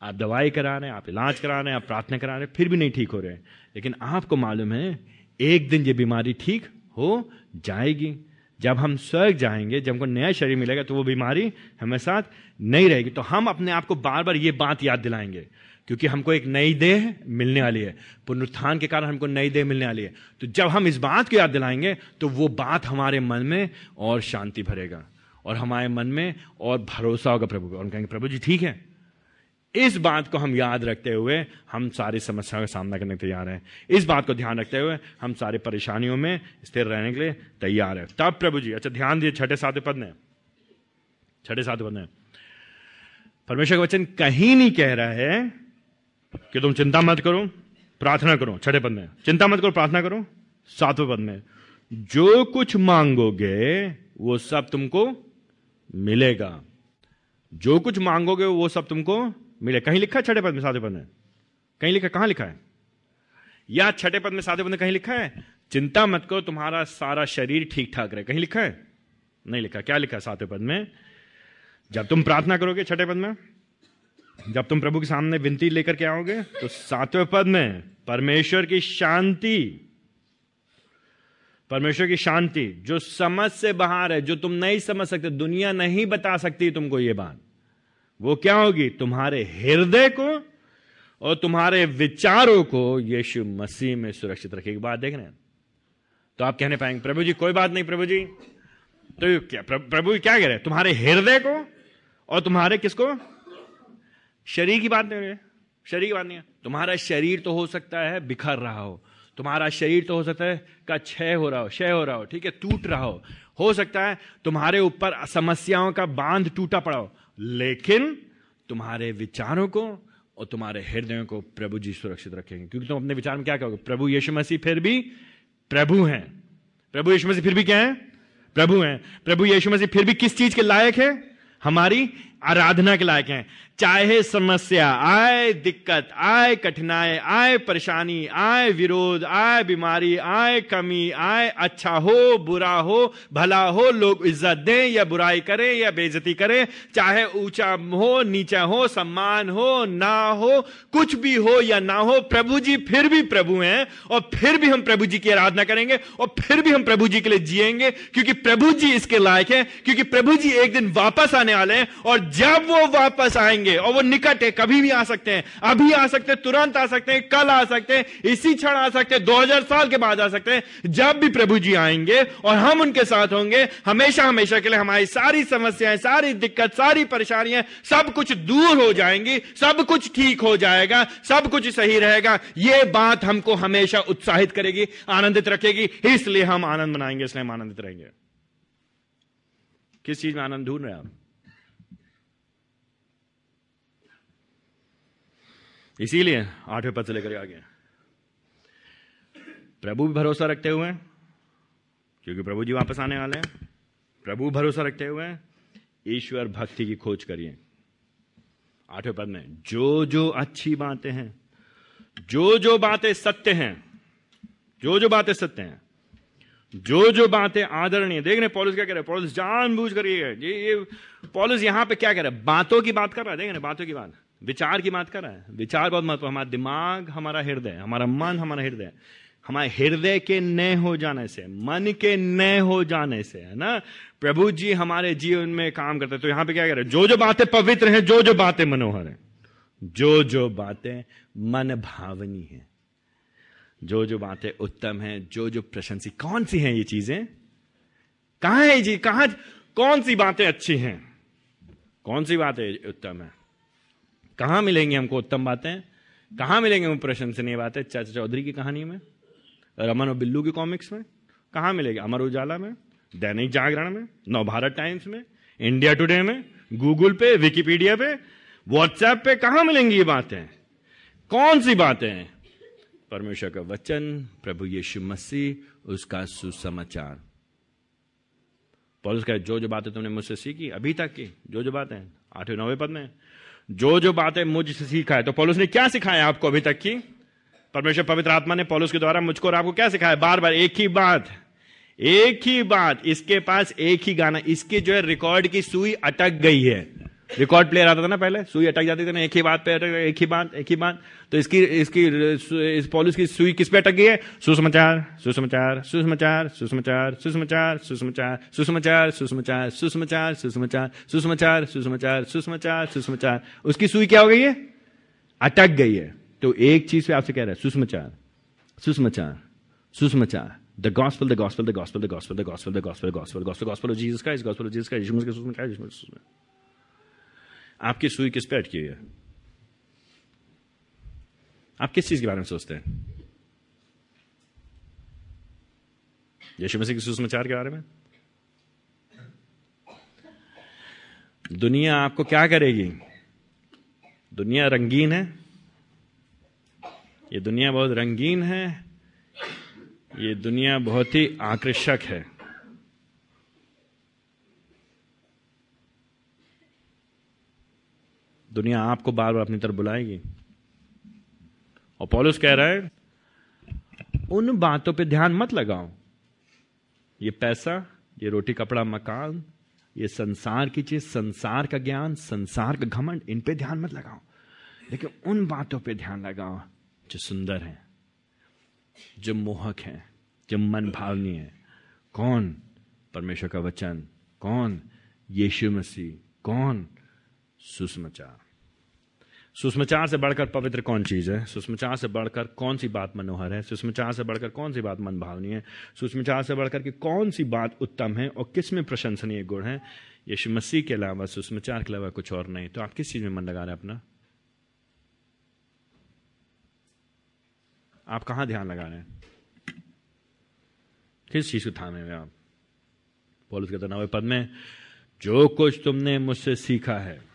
Speaker 2: आप दवाई करा रहे हैं, आप इलाज करा रहे हैं, आप प्रार्थना करा रहे हैं, फिर भी नहीं ठीक हो रहे हैं। लेकिन आपको मालूम है, एक दिन ये बीमारी ठीक हो जाएगी। जब हम स्वर्ग जाएँगे, जब हमको नया शरीर मिलेगा तो वो बीमारी हमारे साथ नहीं रहेगी। तो हम अपने आप को बार बार ये बात याद दिलाएँगे। क्योंकि हमको एक नई देह मिलने वाली है। पुनरुत्थान के कारण हमको नई देह मिलने वाली है। तो जब हम इस बात को याद दिलाएँगे तो वो बात हमारे मन में और शांति भरेगा और हमारे मन में और भरोसा होगा प्रभु और कहेंगे, प्रभु जी, ठीक है। इस बात को हम याद रखते हुए हम सारी समस्याओं का सामना करने के तैयार हैं। इस बात को ध्यान रखते हुए हम सारी परेशानियों में स्थिर रहने के लिए तैयार है। तब प्रभु जी अच्छा ध्यान दिए छठे सातवें पद में। छठे सातवें पद में। परमेश्वर का वचन कहीं नहीं कह रहा है कि तुम चिंता मत करो, प्रार्थना करो, छठे पद में। चिंता मत करो, प्रार्थना करो, सातवें पद में। जो कुछ मांगोगे, वो सब तुमको मिलेगा। जो कुछ मांगोगे, वो सब तुमको मिले। कहीं लिखा है छठे पद में, सातवें पद में? कहीं लिखा कहाँ लिखा है? या छठे पद में, सातवें पद में कहीं लिखा है? चिंता मत करो, तुम्हारा सारा शरीर ठीक ठाक रहे। कहीं लिखा है? नहीं लिखा। क्या लिखा सातवें पद में? जब तुम प्रार्थना करोगे छठे पद में जब तुम प्रभु के सामने विनती लेकर के आओगे तो सातवें पद में परमेश्वर की शांति। परमेश्वर की शांति, जो समझ से बाहर है, जो तुम नहीं समझ सकते, दुनिया नहीं बता सकती तुमको ये बात। वो क्या होगी? तुम्हारे हृदय को और तुम्हारे विचारों को यीशु मसीह में सुरक्षित रखेगी बात देख रहे हैं? तो आप कहने पाएँगे, प्रभु जी, कोई बात नहीं, प्रभु जी। तो क्या प्रभु क्या कह रहे हैं? तुम्हारे हृदय को और तुम्हारे किसको? शरीर की बात नहीं है, शरीर की बात नहीं है। तुम्हारा शरीर तो हो सकता है बिखर रहा हो। तुम्हारा शरीर तो हो सकता है का क्षय हो रहा हो, क्षय हो रहा हो, ठीक है, टूट रहा हो। हो सकता है तुम्हारे ऊपर समस्याओं का बाँध टूटा पड़ा हो, लेकिन तुम्हारे विचारों को और तुम्हारे हृदयों को प्रभु जी सुरक्षित रखेंगे। क्योंकि तुम अपने विचार में क्या कहोगे? प्रभु यीशु मसीह फिर भी प्रभु हैं। प्रभु यीशु मसीह फिर भी क्या है? प्रभु हैं। प्रभु यीशु मसीह फिर भी किस चीज़ के लायक है? हमारी आराधना के लायक हैं। चाहे समस्या, आए दिक्कत, आए कठिनाई, आए परेशानी, आए विरोध, आए बीमारी, आए कमी, आए अच्छा हो, बुरा हो, भला हो, लोग इज़्ज़त दें या बुराई करें या बेइज्जती करें, चाहे ऊँचा हो, नीचा हो, सम्मान हो, ना हो, कुछ भी हो या ना हो, प्रभु जी फिर भी प्रभु हैं और फिर भी हम प्रभु जी की आराधना करेंगे और फिर भी हम प्रभु जी के लिए जिएँगे, क्योंकि प्रभु जी इसके लायक हैं, क्योंकि प्रभु जी एक दिन वापस आने वाले हैं और जब वो वापस आएँगे, और वो निकट है, कभी भी आ सकते हैं। अभी आ सकते हैं, तुरंत आ सकते हैं, कल आ सकते हैं, इसी क्षण आ सकते हैं 2000 साल के बाद आ सकते हैं। जब भी प्रभु जी आएँगे, और हम उनके साथ होंगे, हमेशा हमेशा के लिए हमारी सारी समस्याएँ, सारी दिक्कत, सारी परेशानियाँ, सब कुछ दूर हो जाएँगी, सब कुछ ठीक हो जाएगा, सब कुछ सही रहेगा। ये बात हमको हमेशा उत्साहित करेगी, आनंदित रखेगी, इसलिए हम आनंद मनाएँगे, इसलिए हम आनंदित रहेंगे। किस चीज़ में आनंद ढूंढ रहे हैं आप? इसीलिए आठवें पद से लेकर आगे प्रभु भी भरोसा रखते हुए क्योंकि प्रभु जी वापस आने वाले हैं। प्रभु भरोसा रखते हुए ईश्वर भक्ति की खोज करिए। आठवें पद में जो जो अच्छी बातें हैं जो जो बातें सत्य हैं जो जो बातें सत्य हैं जो जो बातें आदरणीय। देख रहे पॉलिस क्या कह रहे पॉलिस जानबूझ कर ये ये, पॉलिस यहाँ पे क्या कह रहा है? बातों की बात कर रहा है, देख रहे बातों की बात। विचार की बात कर रहा है। विचार बहुत महत्व हमारा दिमाग, हमारा हृदय, हमारा मन, हमारा हृदय। हमारे हृदय के नए हो जाने से, मन के नए हो जाने से, है ना? प्रभु जी हमारे जीवन में काम करते हैं। तो यहाँ पे क्या कह रहे हैं? जो जो बातें पवित्र हैं, जो जो बातें मनोहर हैं, जो जो बातें मन भावनी है, जो जो बातें उत्तम है, जो जो प्रशंसी। कौन सी हैं ये चीज़ें? कहा है जी कहाँ कौन सी बातें अच्छी हैं? कौन सी बातें उत्तम है? कहाँ मिलेंगे हमको उत्तम बातें? कहाँ मिलेंगे हम प्रशंसनीय बातें? चाचा चौधरी की कहानी में, रमन और बिल्लू की कॉमिक्स में। कहाँ मिलेगी? अमर उजाला में, दैनिक जागरण में, नवभारत टाइम्स में, इंडिया टुडे में, गूगल पे, विकीपीडिया पे, व्हाट्सएप पे कहाँ मिलेंगी ये बातें? कौन सी बातें? परमेश्वर का वचन, प्रभु यीशु मसीह, उसका सुसमाचार। पॉलिस का जो जो बातें तुमने मुझसे सीखी, अभी तक की जो जो बातें, आठवें, नौवे पद में जो जो बातें मुझसे सीखा है। तो पॉलिस ने क्या सिखाया आपको अभी तक की? परमेश्वर पवित्र आत्मा ने पॉलिस के द्वारा मुझको और आपको क्या सिखाया? बार बार एक ही बात, एक ही बात, इसके पास एक ही गाना, इसके जो है रिकॉर्ड की सुई अटक गई है। रिकॉर्ड प्लेयर आता था ना पहले सुई अटक जाती थी ना एक ही बात पे अटक एक ही बात एक ही बात तो इसकी इसकी इस पॉलिस की सुई किस पे अटक गई है सुसमाचार सुसमाचार सुसमाचार सुसमाचार सुसमाचार सुसमाचार सुसमाचार सुसमाचार सुसमाचार सुसमाचार सुसमाचार सुसमाचार सुसमाचार सुसमाचार उसकी सुई क्या हो गई है अटक गई है तो एक चीज़ पे आपसे कह रहा है सुसमाचार सुसमाचार सुसमाचार the gospel, the gospel, the gospel, the gospel, the gospel, the gospel, the gospel, gospel, gospel of Jesus Christ, gospel of Jesus Christ, यीशु मसीह के सुसमाचार यीशु मसीह सुसमाचार आपकी सुई किस पे अटकी हुई है? आप किस चीज़ के बारे में सोचते हैं? यीशु मसीह के सुसमाचार के बारे में? दुनिया आपको क्या करेगी? दुनिया रंगीन है। ये दुनिया बहुत रंगीन है। ये दुनिया बहुत ही आकर्षक है। दुनिया आपको बार बार अपनी तरफ़ बुलाएगी। और पॉलिस कह रहा है, उन बातों पे ध्यान मत लगाओ। ये पैसा, ये रोटी, कपड़ा, मकान, ये संसार की चीज़, संसार का ज्ञान, संसार का घमंड, इन पे ध्यान मत लगाओ। लेकिन उन बातों पे ध्यान लगाओ जो सुंदर है, जो मोहक है, जो मन भावनी है। कौन परमेश्वर का वचन? कौन यीशु मसीह? कौन सुसमाचार सुषमाचार से बढ़कर पवित्र कौन चीज़ है? सुषमाचार से बढ़कर कौन सी बात मनोहर है? सुषमाचार से बढ़कर कौन सी बात मन भावनी है? सुषमाचार से बढ़कर कि कौन सी बात उत्तम है और किसमें प्रशंसनीय गुण है? यीशु मसीह के अलावा, सुषमाचार के अलावा कुछ और नहीं। तो आप किस चीज़ में मन लगा रहे हैं अपना? आप कहाँ ध्यान लगा रहे हैं? किस चीज़ को थामे हुए आप? पॉलिस कहते नवे पद में जो कुछ तुमने मुझसे सीखा है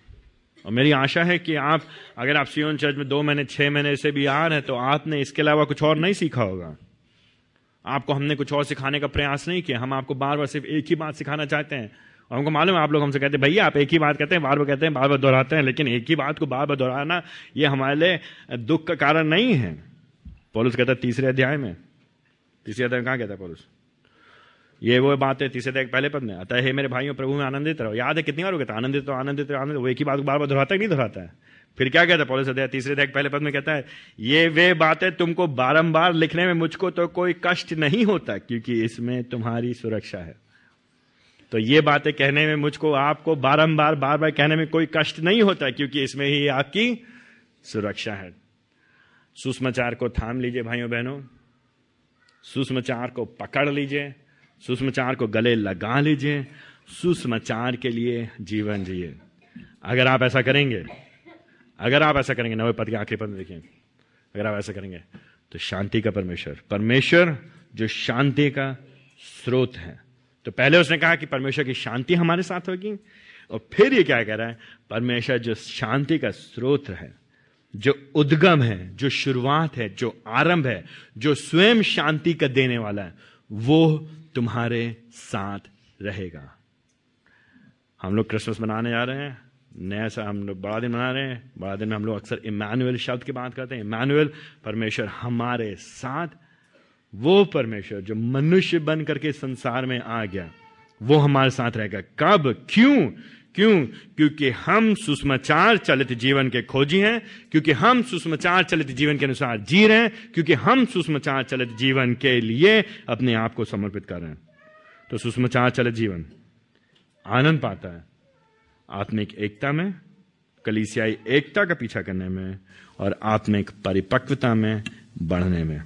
Speaker 2: और मेरी आशा है कि आप, अगर आप सीओन चर्च में दो महीने, छह महीने से भी आ रहे हैं तो आपने इसके अलावा कुछ और नहीं सीखा होगा। आपको हमने कुछ और सिखाने का प्रयास नहीं किया। हम आपको बार बार सिर्फ़ एक ही बात सिखाना चाहते हैं। और हमको मालूम है, आप लोग हमसे कहते हैं, भैया, आप एक ही बात कहते हैं बार बार कहते हैं बार बार दोहराते हैं, लेकिन एक ही बात को बार बार दोहराना, ये हमारे लिए दुख का कारण नहीं है। पोलिस कहता है, तीसरे अध्याय में। तीसरे अध्याय में कहा कहता है पोलिस? ये वो बात तीसरे तक पहले पद में आता है मेरे भाइयों, प्रभु में आनंदित रहो। याद है कितनी बार कहता है आनंदित रहो आनंदित रहो, आनंदित वो एक ही बात बार बार दोहराता नहीं दोहराता है? फिर क्या कहता है? पॉलिस अध्याय तीसरे तक पहले पद में कहता है, ये वे बातें तुमको बारंबार लिखने में मुझको तो कोई कष्ट नहीं होता, क्योंकि इसमें तुम्हारी सुरक्षा है। तो ये बातें कहने में मुझको, आपको बारंबार, बार बार कहने में कोई कष्ट नहीं होता, क्योंकि इसमें ही आपकी सुरक्षा है। सुषमाचार को थाम लीजिए, भाइयों, बहनों। सुषमाचार को पकड़ लीजिए। सुषमाचार को गले लगा लीजिए, सुषमाचार के लिए जीवन जिए। अगर आप ऐसा करेंगे, अगर आप ऐसा करेंगे, नवे पद के आखिरी पद में देखिए, अगर आप ऐसा करेंगे तो शांति का परमेश्वर परमेश्वर जो शांति का स्रोत है। तो पहले उसने कहा कि परमेश्वर की शांति हमारे साथ होगी, और फिर ये क्या कह रहा है? परमेश्वर जो शांति का स्रोत है, जो उद्गम है, जो शुरुआत है, जो आरंभ है, जो स्वयं शांति का देने वाला है, वो तुम्हारे साथ रहेगा। हम लोग क्रिसमस मनाने जा रहे हैं, नया सा हम लोग बड़ा दिन मना रहे हैं, बड़ा दिन में हम लोग अक्सर इमानुअल शब्द की बात करते हैं। इमानुअल परमेश्वर हमारे साथ, वो परमेश्वर जो मनुष्य बन करके संसार में आ गया, वो हमारे साथ रहेगा। कब? क्यों? क्यों? क्योंकि हम सुषमाचार चलित जीवन के खोजी हैं, क्योंकि हम सुषमाचार चलित जीवन के अनुसार जी रहे हैं, क्योंकि हम सुषमाचार चलित जीवन के लिए अपने आप को समर्पित कर रहे हैं। तो सुषमाचार चलित जीवन आनंद पाता है, आत्मिक एकता में, कलीसियाई एकता का पीछा करने में और आत्मिक परिपक्वता में, बढ़ने में।